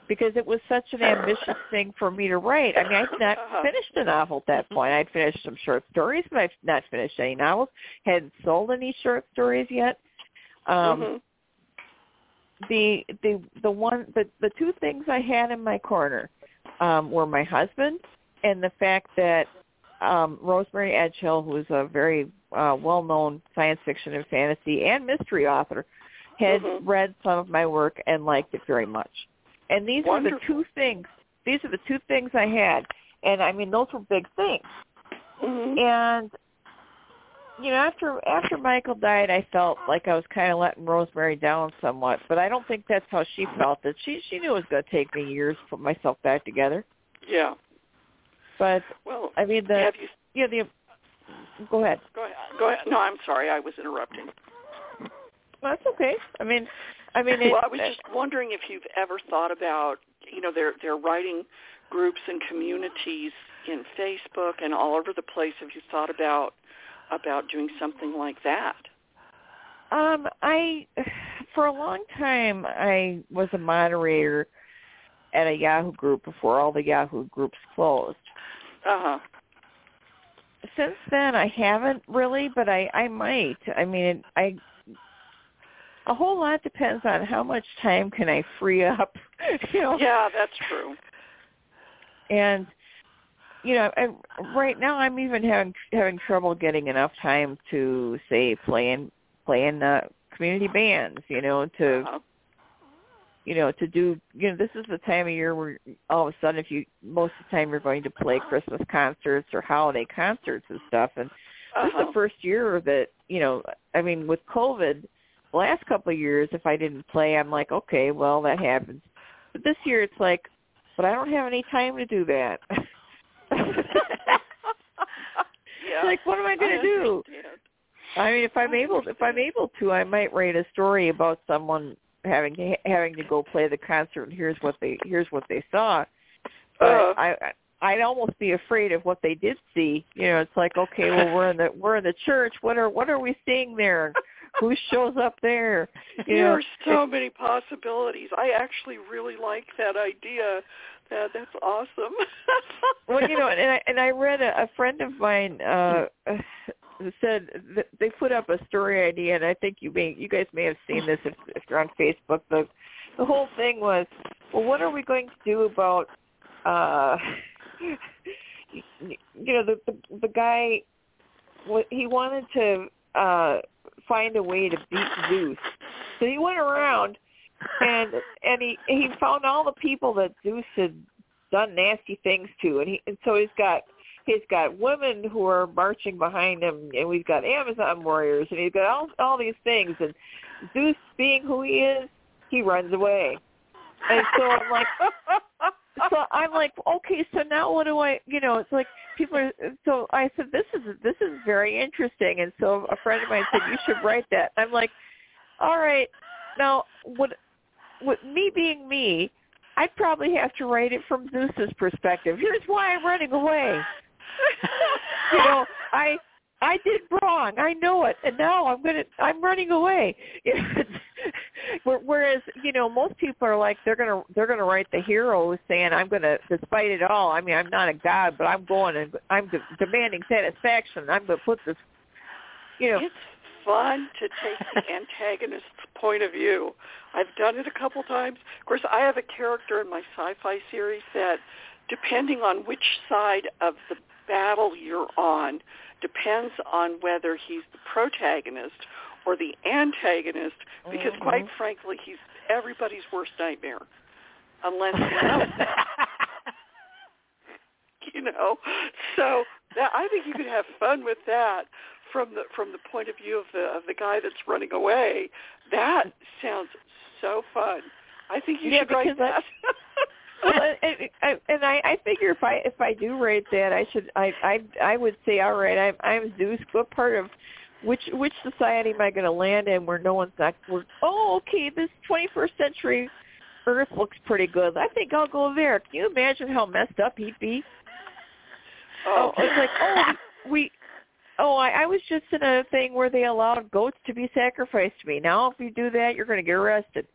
because it was such an ambitious <laughs> thing for me to write. I mean, I'd not Uh-huh. finished a novel at that point. I'd finished some short stories, but I've not finished any novels. Hadn't sold any short stories yet. Um Mhm. The the the one the the two things I had in my corner um were my husband and the fact that um Rosemary Edghill, who is a very uh well-known science fiction and fantasy and mystery author, had Mhm. read some of my work and liked it very much. And these were the two things these are the two things I had, and I mean those were big things. Mhm. And you know, after after Michael died, I felt like I was kind of letting Rosemary down somewhat, but I don't think that's how she felt. That she she knew it was going to take me years to put myself back together. Yeah. But Well, I mean, the have you yeah the go ahead. go ahead. Go ahead. No, I'm sorry. I was interrupting. Well, that's okay. I mean, I mean, it, well, I was just wondering if you've ever thought about, you know, they're they're writing groups and communities in Facebook and all over the place. Have you thought about about doing something like that? Um, I for a long time I was a moderator at a Yahoo group before all the Yahoo groups closed. Uh huh. Since then I haven't really, but I I might. I mean, I a whole lot depends on how much time can I free up, <laughs> you know. Yeah, that's true. And you know, and right now I'm even having having trouble getting enough time to say playing playing uh, community bands, you know, to Uh-huh. you know, to do, you know, this is the time of year where all of a sudden, if you, most of the time you're going to play Christmas concerts or holiday concerts and stuff. And this is Uh-huh. the first year that, you know, I mean, with COVID, the last couple of years, if I didn't play, I'm like, okay, well, that happens. But this year it's like, but I don't have any time to do that. <laughs> yeah. like, what am I going to do? I mean, if I'm I able, if I'm able to, I might write a story about someone having to having to go play the concert. And here's what they here's what they saw. But Uh. I, I I'd almost be afraid of what they did see. You know, it's like, okay, well, we're in the we're in the church. What are what are we seeing there? Who shows up there? You there know, are so many possibilities. I actually really like that idea. That that's awesome. <laughs> well, you know, and I and I read a, a friend of mine uh said that they put up a story idea, and I think you may you guys may have seen this if, if you're on Facebook. The the whole thing was, well, what are we going to do about, uh <laughs> you know, the the, the guy, what he wanted to uh find a way to beat Zeus, so he went around and <laughs> and he he found all the people that Zeus had done nasty things to, and he and so he's got he's got women who are marching behind him, and we've got Amazon warriors, and he's got all all these things, and Zeus being who he is, he runs away, and so I'm like. <laughs> So I'm like, okay, so now what do I, you know, it's like people are, so I said, this is, this is very interesting. And so a friend of mine said, you should write that. I'm like, all right, now what, with me being me, I'd probably have to write it from Zeus's perspective. Here's why I'm running away. you know, I I did wrong. I know it, and now I'm gonna I'm running away. <laughs> <laughs> Whereas you know most people are like they're gonna they're gonna write the hero saying I'm gonna despite it all. I mean I'm not a god, but I'm going and I'm de- demanding satisfaction. I'm gonna put this. You know, it's fun to take the <laughs> antagonist's point of view. I've done it a couple times. Of course, I have a character in my sci-fi series that, depending on which side of the battle you're on, depends on whether he's the protagonist or the antagonist. Because, mm-hmm. quite frankly, he's everybody's worst nightmare, unless <laughs> you know. So that, I think you could have fun with that from the from the point of view of the of the guy that's running away. That sounds so fun. I think you Yeah, should write that. <laughs> well, and, and, and I, I figure if I if I do write that, I should I I I would say, all right, I'm I'm Zeus. What part of which which society am I going to land in where no one's not? Where, oh, okay, this 21st century Earth looks pretty good. I think I'll go there. Can you imagine how messed up he'd be? oh, Oh, it's like oh we. Oh, I, I was just in a thing where they allowed goats to be sacrificed to me. Now, if you do that, you're going to get arrested.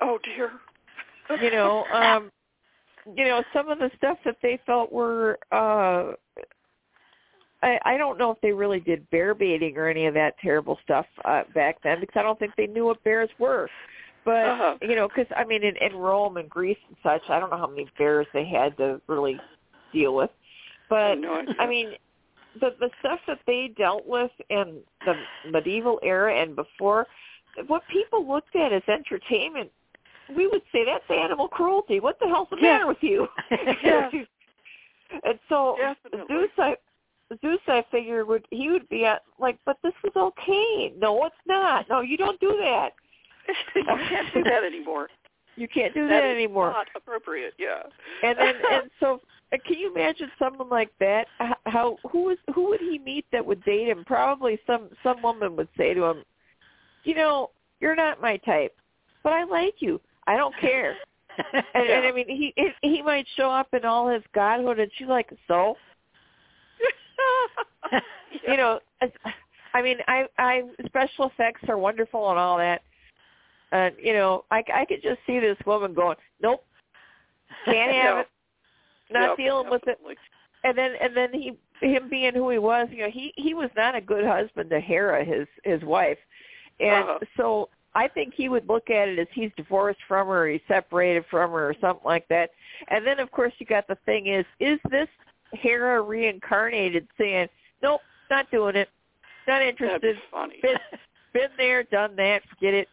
oh dear. you know <laughs> um you know some of the stuff that they felt were uh I, I don't know if they really did bear baiting or any of that terrible stuff uh, back then because I don't think they knew what bears were. But Uh-huh. you know, because I mean, in, in Rome and Greece and such, I don't know how many bears they had to really deal with. But no. I mean, the the stuff that they dealt with in the medieval era and before, what people looked at as entertainment we would say that's animal cruelty. What the hell's the Yeah. matter with you? <laughs> Yeah. <laughs> and so Definitely. Zeus, I Zeus, I figured would he would be at like, but this is okay. No, it's not. No, you don't do that. <laughs> you can't do that anymore. <laughs> You can't do that, is anymore. Not appropriate. Yeah. <laughs> And then and so uh, can you imagine someone like that? How who is who would he meet that would date him? Probably some some woman would say to him, you know, you're not my type, but I like you. I don't care. And, and I mean, he he might show up in all his godhood, and she's like, so, <laughs> you know, I mean, I I special effects are wonderful and all that, and you know, I I could just see this woman going, nope, can't <laughs> have it, not Yep, dealing with it, and then and then he him being who he was, you know, he he was not a good husband to Hera, his his wife, and Uh-huh. so I think he would look at it as he's divorced from her, or he's separated from her, or something like that. And then of course you got the thing is, is this Hera reincarnated saying, nope, not doing it, not interested, funny. been been there, done that, forget it.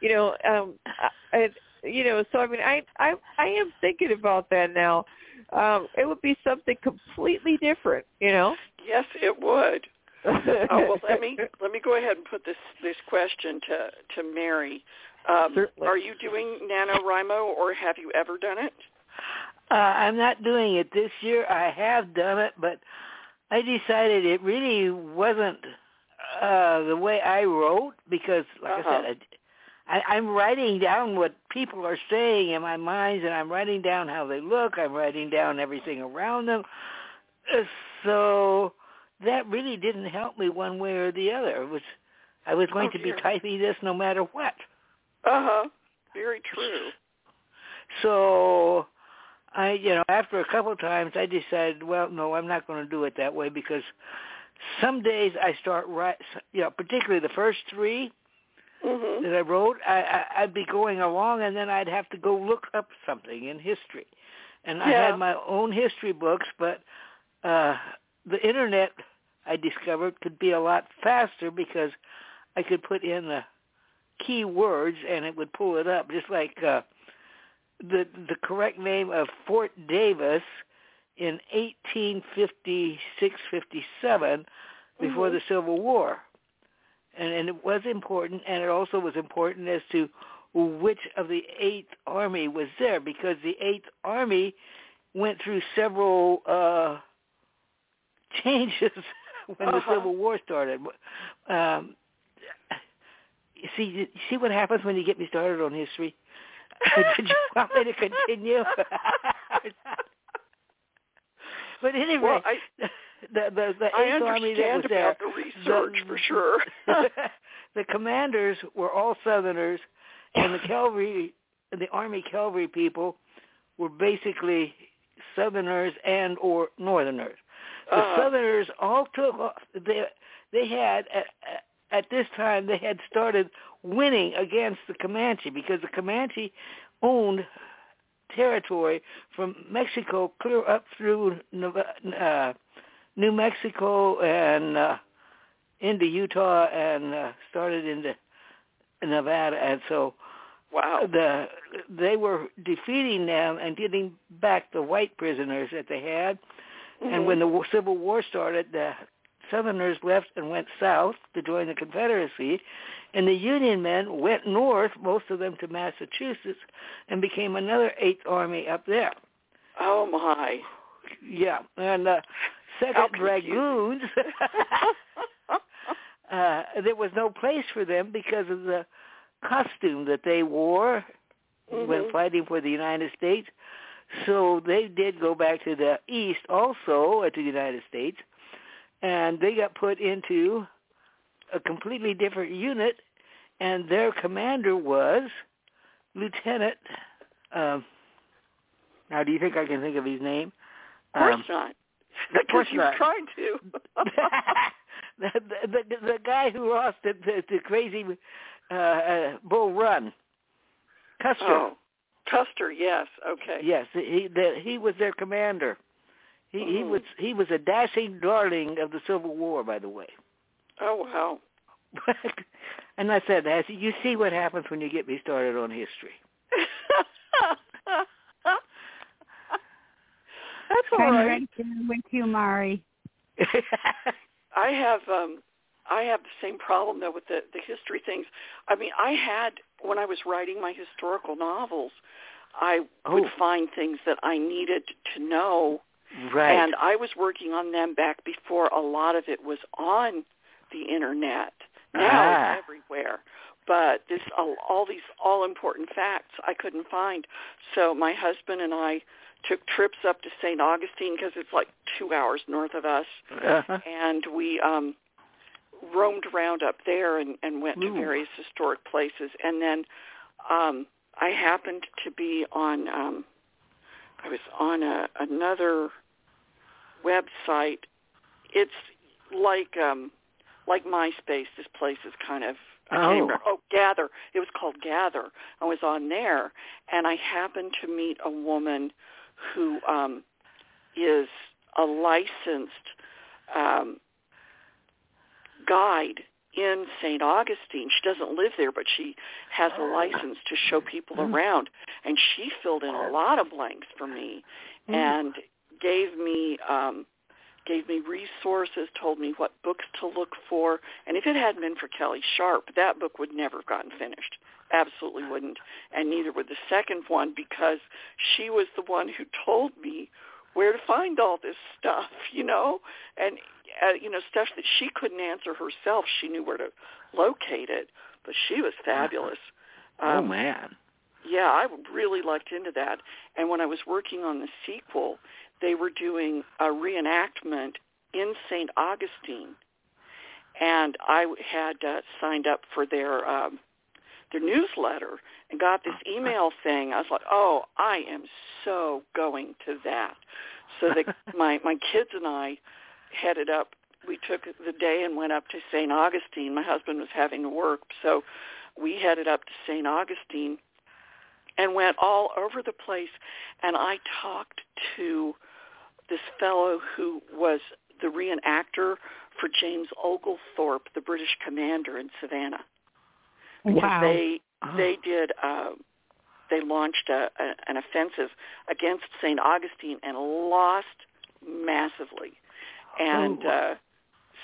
You know, um, I, I- you know. So I mean, I I I am thinking about that now. Um, it would be something completely different, you know. Yes, it would. <laughs> Oh well, let me let me go ahead and put this this question to to Mari. Um, Certainly. are you doing NaNoWriMo, or have you ever done it? Uh, I'm not doing it this year. I have done it, but I decided it really wasn't uh, the way I wrote because, like Uh-huh. I said, I, I, I'm writing down what people are saying in my mind, and I'm writing down how they look. I'm writing down everything around them. Uh, So that really didn't help me one way or the other. It was I was going Oh, to be typing this no matter what. Uh huh. Very true. So I, you know, after a couple of times, I decided, well, no, I'm not going to do it that way because some days I start right, you know, particularly the first three Mhm. that I wrote, I, I, I'd be going along and then I'd have to go look up something in history, and I had my own history books, but uh the internet I discovered could be a lot faster because I could put in the key words and it would pull it up, just like. uh the the correct name of Fort Davis in 1856-57 before Mhm. the Civil War. And and it was important and it also was important as to which of the 8th Army was there because the 8th Army went through several uh <laughs> changes when the Uh-huh. Civil War started. Um you see see what happens when you get me started on history? <laughs> Did you want me to continue? <laughs> but anyway, Well, I <laughs> the the the I Eighth Army that was there, the research for sure. the commanders were all Southerners, and the cavalry, the Army cavalry people, were basically Southerners and or Northerners. The Uh, Southerners all took off. They they had at, at this time they had started winning against the Comanche because the Comanche owned territory from Mexico clear up through uh, New Mexico and uh, into Utah and uh, started into Nevada, and so wow. the they were defeating them and getting back the white prisoners that they had. And Mhm. when the Civil War started, the Southerners left and went south to join the Confederacy, and the Union men went north, most of them to Massachusetts, and became another Eighth Army up there. oh my. Yeah, and uh, Second. Dragoons. <laughs> uh, there was no place for them because of the costume that they wore when Mhm. fighting for the United States. So they did go back to the east also uh, to the United States, and they got put into a completely different unit, and their commander was Lieutenant. Um, now, do you think I can think of his name? Of course Um, not. of Because course you've not. tried to. <laughs> <laughs> the, the, the the guy who lost the the, the crazy uh, uh, Bull Run, Custer. oh, Custer. Yes. Okay. Yes, he the, he was their commander. He, mm-hmm. he hmm. was he was a dashing darling of the Civil War, by the way. Oh wow! <laughs> and I said, "As you see what happens when you get me started on history." <laughs> That's all I'm right. With you, Mari. I have um I have the same problem though with the the history things. I mean, I had when I was writing my historical novels, I oh. would find things that I needed to know right. and I was working on them back before a lot of it was on the internet. Now Ah. it's everywhere. But this all, all these all important facts I couldn't find. So my husband and I took trips up to St. Augustine because it's like 2 hours north of us uh-huh. and we um roamed around up there and, and went to various historic places and then um I happened to be on um I was on a another website. It's like um like MySpace. This place is kind of Oh. Oh, Gather. It was called Gather. I was on there and I happened to meet a woman who um is a licensed um guide in St. Augustine. She doesn't live there, but she has a license to show people Mm. around. And she filled in a lot of blanks for me and gave me um gave me resources, told me what books to look for. And if it hadn't been for Kelly Sharp, that book would never have gotten finished. Absolutely wouldn't. And neither would the second one because she was the one who told me where to find all this stuff, <laughs> you know? And uh, you know, stuff that she couldn't answer herself. She knew where to locate it, but she was fabulous. oh Um, man. yeah, I really lucked into that. And when I was working on the sequel, they were doing a reenactment in St. Augustine, and I had uh, signed up for their um, their newsletter and got this email thing. I was like, "Oh, I am so going to that." So the, <laughs> my my kids and I headed up. We took the day and went up to St. Augustine. My husband was having to work, so we headed up to St. Augustine and went all over the place. And I talked to this fellow who was the reenactor for James Oglethorpe, the British commander in Savannah. Because Wow. they Oh. they did uh, they launched a, a, an offensive against St. Augustine and lost massively. And Oh. uh,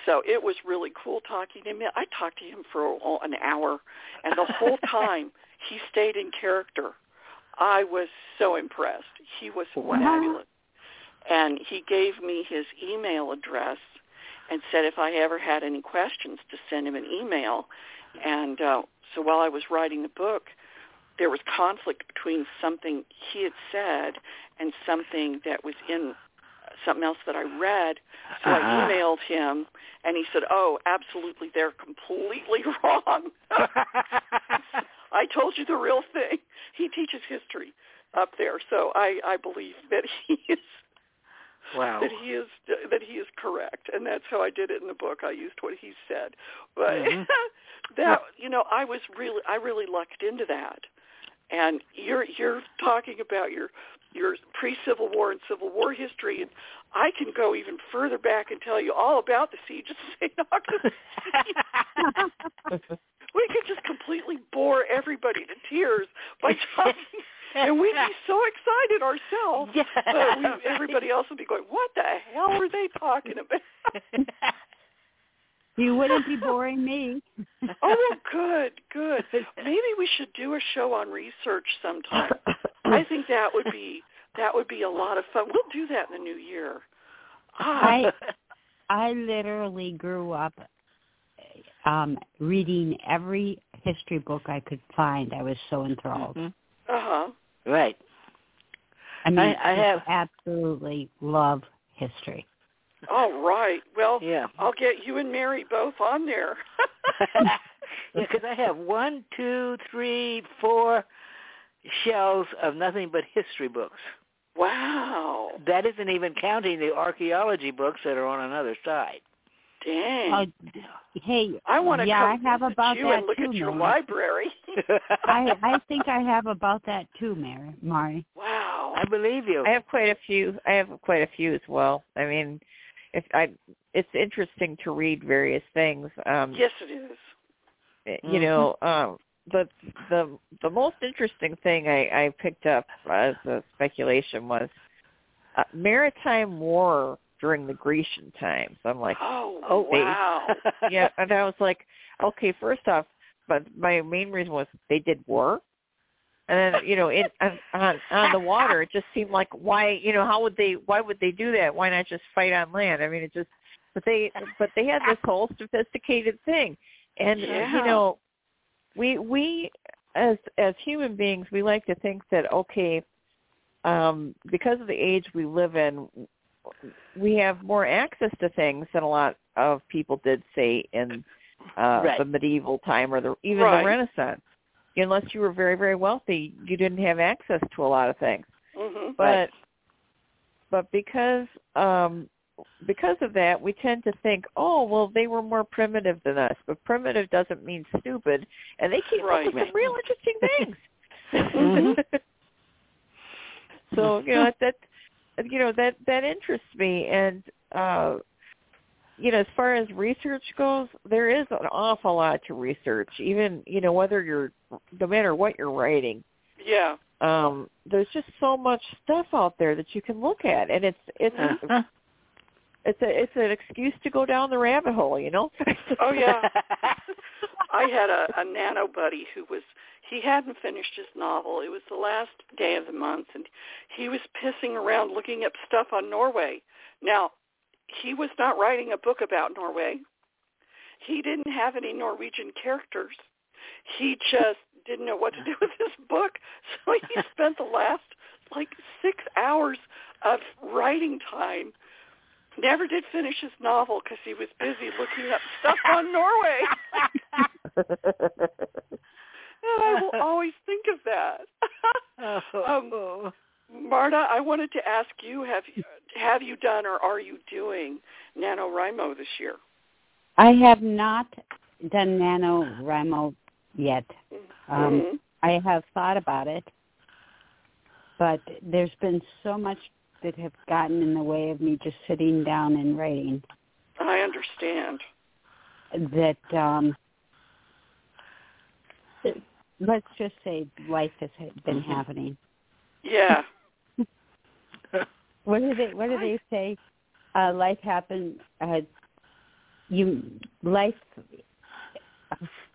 so it was really cool talking to him. I talked to him for an hour, and the whole <laughs> time he stayed in character. I was so impressed. He was Wow. fabulous. And he gave me his email address and said if I ever had any questions to send him an email. And uh, so while I was writing the book, there was conflict between something he had said and something that was in something else that I read. So I Uh-huh. emailed him, and he said, "Oh, absolutely, they're completely <laughs> wrong. <laughs> I told you the real thing." He teaches history up there, so I I believe that he is wow. that he is that he is correct, and that's how I did it in the book. I used what he said, but Mhm. <laughs> that you know, I was really I really lucked into that. And you're you're talking about your your pre-Civil War and Civil War history, and I can go even further back and tell you all about the siege of St. Augustine. <laughs> we could just completely bore everybody to tears by talking, <laughs> and we'd be <laughs> so excited ourselves. But we, everybody else would be going, "What the hell are they talking about?" <laughs> you wouldn't be boring me. oh, well, good, good. Maybe we should do a show on research sometime. I think that would be that would be a lot of fun. We'll do that in the new year. Ah, I I literally grew up um reading every history book I could find. I was so enthralled. Mhm. Uh-huh. Right. I mean, I- I have- absolutely love history. All right. Well, Yeah. I'll get you and Mari both on there. <laughs> <laughs> yeah, because I have one, two, three, four shelves of nothing but history books. wow. That isn't even counting the archaeology books that are on another side. Dang. Oh, hey, I want to yeah, come I have visit about you that and look too, at your Mary. library. <laughs> I I think I have about that too, Mary. Mari. wow. I believe you. I have quite a few. I have quite a few as well. I mean, if I, it's interesting to read various things. Um, Yes, it is. you know, um, the the the most interesting thing I, I picked up as a speculation was uh, maritime war during the Grecian times. I'm like, <gasps> oh, Oh, wow. <laughs> yeah, and I was like, okay, first off, but my main reason was they did war, and then you know, on on, on the water, it just seemed like why you know how would they why would they do that? Why not just fight on land? I mean, it just but they but they had this whole sophisticated thing, and Yeah. you know, we we as as human beings we like to think that okay, um, because of the age we live in, we have more access to things than a lot of people did say in uh Right. the medieval time or the even Right. the Renaissance. Unless you were very very wealthy, you didn't have access to a lot of things. hmm But Right. but because um because of that, we tend to think, oh, well, they were more primitive than us. But primitive doesn't mean stupid, and they came up with some real interesting <laughs> things. Mhm. <laughs> so you know that you know that that interests me, and uh, you know as far as research goes, there is an awful lot to research. Even you know whether you're no matter what you're writing, Yeah. um, there's just so much stuff out there that you can look at, and it's it's Uh-huh. it's a it's an excuse to go down the rabbit hole, you know. Oh yeah. <laughs> I had a, a nano buddy who was he hadn't finished his novel. It was the last day of the month and he was pissing around looking up stuff on Norway. Now, he was not writing a book about Norway. He didn't have any Norwegian characters. He just didn't know what to do with his book. <laughs> So he spent the last like 6 hours of writing time never did finish his novel because he was busy looking up stuff on Norway. <laughs> and I will always think of that. <laughs> <laughs> um. Marta, I wanted to ask you: Have you have you done or are you doing NaNoWriMo this year? I have not done NaNoWriMo yet. Um, Mhm. I have thought about it, but there's been so much that have gotten in the way of me just sitting down and writing I understand. that um let's just say life has been Mhm. happening. Yeah. <laughs> <laughs> What do they what do they say? Uh life happens uh you life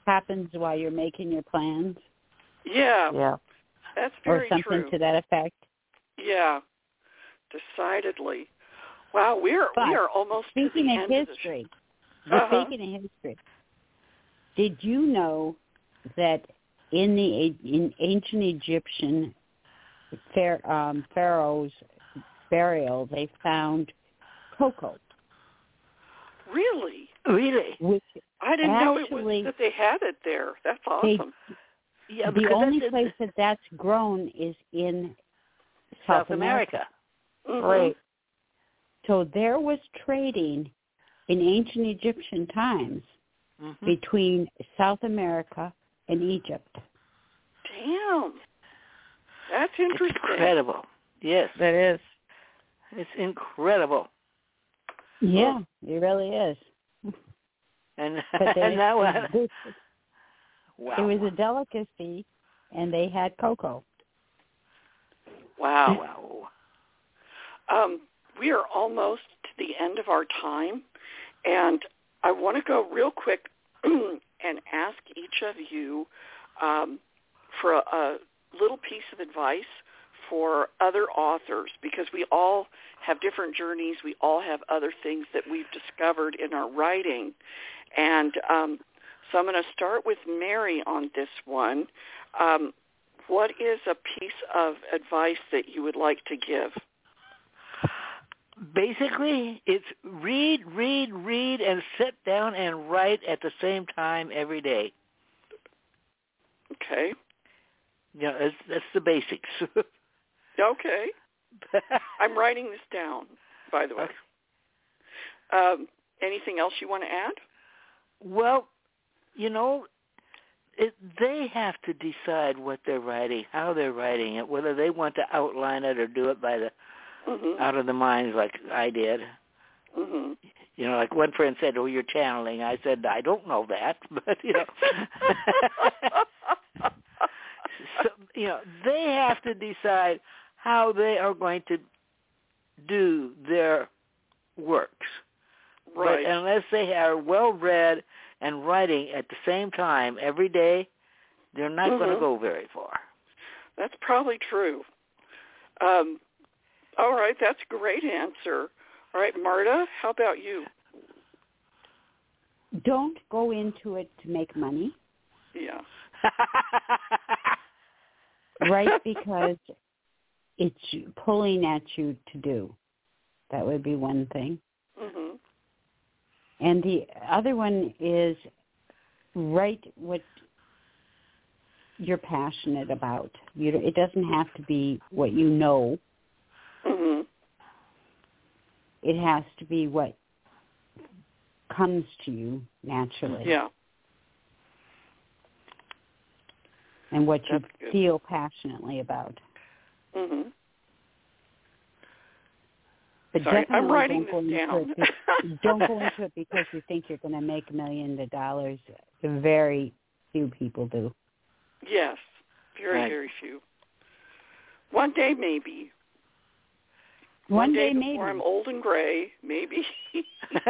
happens while you're making your plans Yeah. yeah. That's or very something true. to that effect. Yeah. Decidedly. Wow, we're But we are almost to Speaking the of end of the history, Uh-huh. speaking of history, did you know that in the in ancient Egyptian um, pharaoh's burial, they found cocoa, Really? Really? which I didn't know it was that they had it there. That's They- awesome. Yeah, the only place that that's grown is in South America. Mhm. Right. So there was trading in ancient Egyptian times Mhm. between South America and Egypt. Damn. That's It's interesting. incredible. Yes, That is. it's incredible. Yeah, it really is. And, <laughs> But they, and <laughs> now, uh, <laughs> this, wow. it was a delicacy, and they had cocoa. Wow. wow. Um, we are almost to the end of our time, and I want to go real quick <clears throat> and ask each of you um, for a, a little piece of advice for other authors because we all have different journeys. We all have other things that we've discovered in our writing. And um, so I'm going to start with Mari on this one. Um, what is a piece of advice that you would like to give? Basically, it's read, read, read, and sit down and write at the same time every day. Okay. Yeah, that's, that's the basics. <laughs> Okay. <laughs> I'm writing this down, by the way. Um, anything else you want to add? well, you know, it, they have to decide what they're writing, how they're writing it, whether they want to outline it or do it by the Mm-hmm. out of the minds like I did. Mm-hmm. You know, like one friend said, "Oh, you're channeling." I said, "I don't know that," <laughs> but you know, <laughs> so, you know, they have to decide how they are going to do their works. Right. But unless they are well read and writing at the same time every day, they're not going to go very far. That's probably true. Um, all right, that's a great answer. All right, Marta, how about you? Don't go into it to make money. Yeah. <laughs> Right because it's pulling at you to do. That would be one thing. Mhm. And the other one is write what you're passionate about. You it doesn't have to be what you know. It has to be what comes to you naturally Yeah. and what you good. feel passionately about. Mhm. But Sorry, definitely I'm writing don't go this down. it. be- don't go into it because you think you're going to make a million of dollars. Very few people do. yes. Very, Right. very few. One day, maybe. One, day, day, maybe. before I'm old and gray, maybe. <laughs>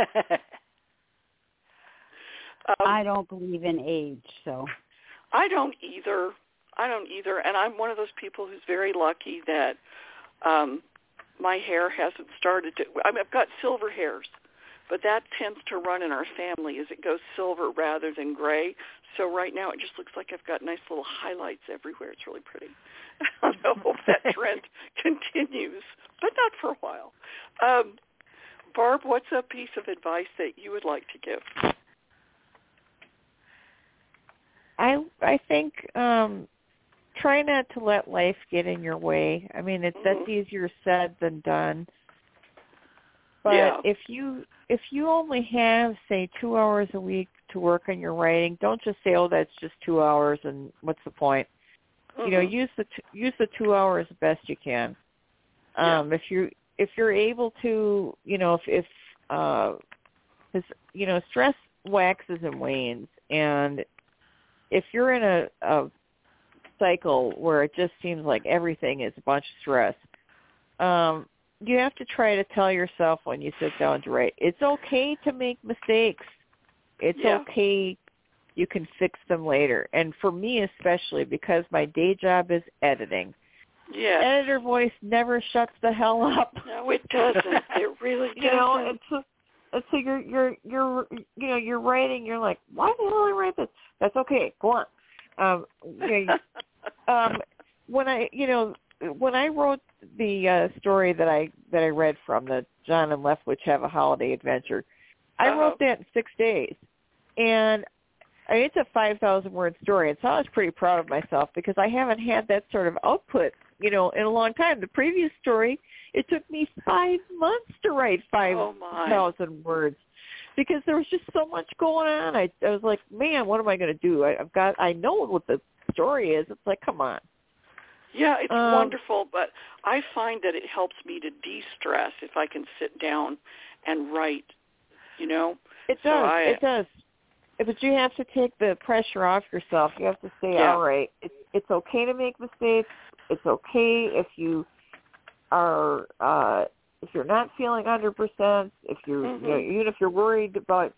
um, I don't believe in age, so I don't either. I don't either, and I'm one of those people who's very lucky that um my hair hasn't started to. I mean, I've got silver hairs, but that tends to run in our family as it goes silver rather than gray. So right now, it just looks like I've got nice little highlights everywhere. It's really pretty. <laughs> I hope that trend continues, but not for a while. Um, Barb, what's a piece of advice that you would like to give? I I think um try not to let life get in your way. I mean, it's that's Mhm. easier said than done. But Yeah. if you if you only have say 2 hours a week to work on your writing, don't just say, "Oh, that's just 2 hours and what's the point?" You know, Mhm. use the t- use the 2 hours the best you can. Yeah. Um if you if you're able to, you know, if if uh 'cause, you know, stress waxes and wanes and if you're in a, a cycle where it just seems like everything is a bunch of stress, um, you have to try to tell yourself when you sit down to write, it's okay to make mistakes. It's Yeah. okay. You can fix them later. And for me especially, because my day job is editing, yes. editor voice never shuts the hell up. No, it doesn't. <laughs> It really doesn't. you know, so and so you're you're you're you know you're writing. You're like, why the hell did I write this? That's okay. Go on. Um, you know, <laughs> um, when I you know when I wrote the uh, story that I that I read from the John and Leftwich have a holiday adventure, I Uh-huh. wrote that in six days, and I mean, it's a five thousand word story, and so I was pretty proud of myself because I haven't had that sort of output, you know, in a long time. The previous story, it took me five months to write five oh my. thousand words because there was just so much going on. I I was like, man, what am I going to do? I, I've got I know what the story is. It's like, come on. Yeah, it's Um, wonderful, but I find that it helps me to de-stress if I can sit down and write, you know? It So does. I- it does. But you have to take the pressure off yourself. You have to say, Yeah. all right, it's it's okay to make mistakes. It's okay if you are uh if you're not feeling hundred percent. If you're you know, even if you're worried about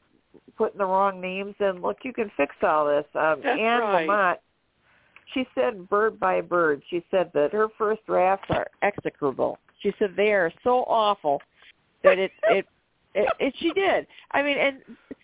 putting the wrong names in, look, you can fix all this. Um, That's Anne right. Lamott, she said bird by bird. She said that her first drafts are execrable. She said they are so awful that it it, it, it she did. I mean, and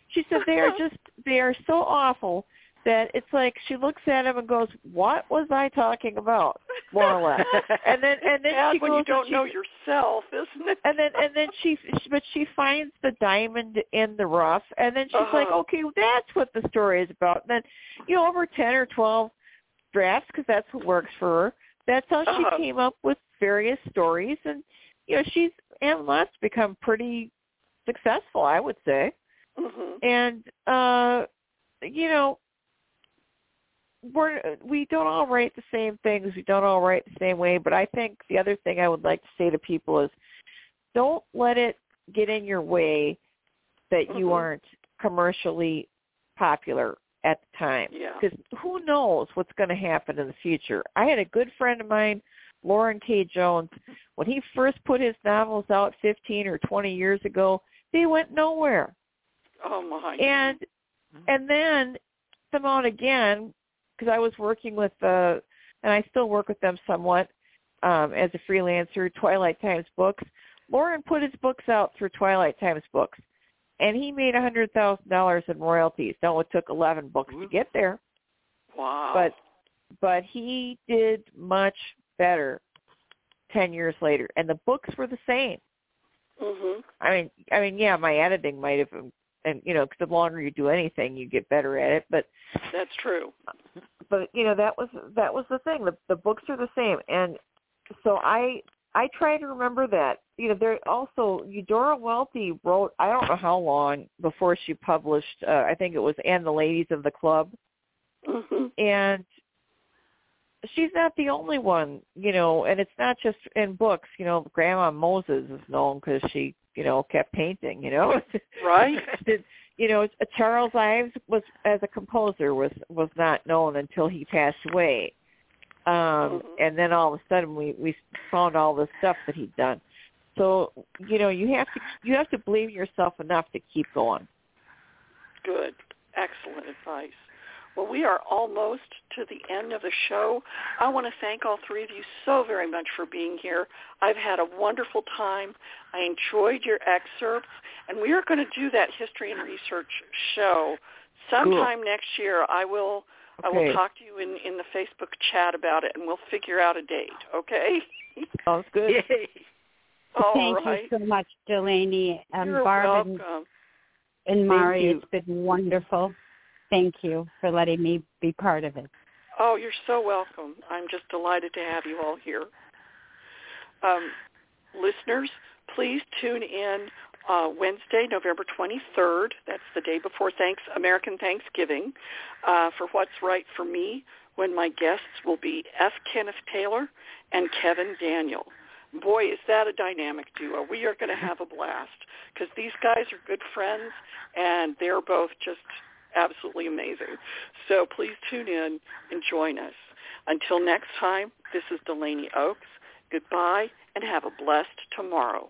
she said they are <laughs> just they are so awful that it's like she looks at him and goes, "What was I talking about?" More or less. <laughs> And then and then she when goes you don't she- know yourself, isn't it? and then and then she but she finds the diamond in the rough and then she's like Uh-huh. okay that's what the story is about and then you know over 10 or 12 drafts because that's what works for her that's how she Uh-huh. came up with various stories and you know she's Anne Lamott's become pretty successful I would say hmm and uh you know we're we don't all write the same things we don't all write the same way but i think the other thing i would like to say to people is don't let it get in your way that you Mhm. aren't commercially popular at the time Yeah. because who knows what's going to happen in the future i had a good friend of mine Loren K. Jones, when he first put his novels out 15 or 20 years ago, they went nowhere. Oh my. And and then them out again because I was working with the, and I still work with them somewhat um as a freelancer, Twilight Times Books. Loren put his books out through Twilight Times Books and he made a hundred thousand dollars in royalties. Now it took eleven books to get there. Wow. But but he did much better ten years later, and the books were the same. Mhm. I mean, I mean, yeah, my editing might have, and you know, 'cause the longer you do anything, you get better at it. But That's true. but you know, that was that was the thing. The the books are the same, and so I I try to remember that. You know, there also Eudora Welty wrote. I don't know how long before she published. Uh, I think it was "And the Ladies of the Club," Mhm. and she's not the only one. You know, and it's not just in books. You know, Grandma Moses is known because she, you know, kept painting. You know, <laughs> Right. Did, you know, Charles Ives was as a composer was was not known until he passed away um Mhm. and then all of a sudden we we found all the stuff that he'd done so you know you have to you have to believe in yourself enough to keep going Good. Excellent advice. Well, we are almost to the end of the show. I want to thank all three of you so very much for being here. I've had a wonderful time. I enjoyed your excerpts, and we are going to do that history and research show sometime next year. I will I will talk to you in in the Facebook chat about it, and we'll figure out a date. Okay? <laughs> sounds good Yay. all Thank right. you so much, Dellani. Um, You're Barb and, welcome. and Mari, it's been wonderful. Thank you for letting me be part of it. Oh, you're so welcome. I'm just delighted to have you all here. Um, listeners, please tune in uh, Wednesday, November 23rd. That's the day before thanks American Thanksgiving uh, for What's Right for Me, when my guests will be F. Kenneth Taylor and Kevin Daniel. Boy, is that a dynamic duo. We are going to have a blast because these guys are good friends and they're both just absolutely amazing. So please tune in and join us. Until next time, this is Dellani Oakes. Goodbye and have a blessed tomorrow.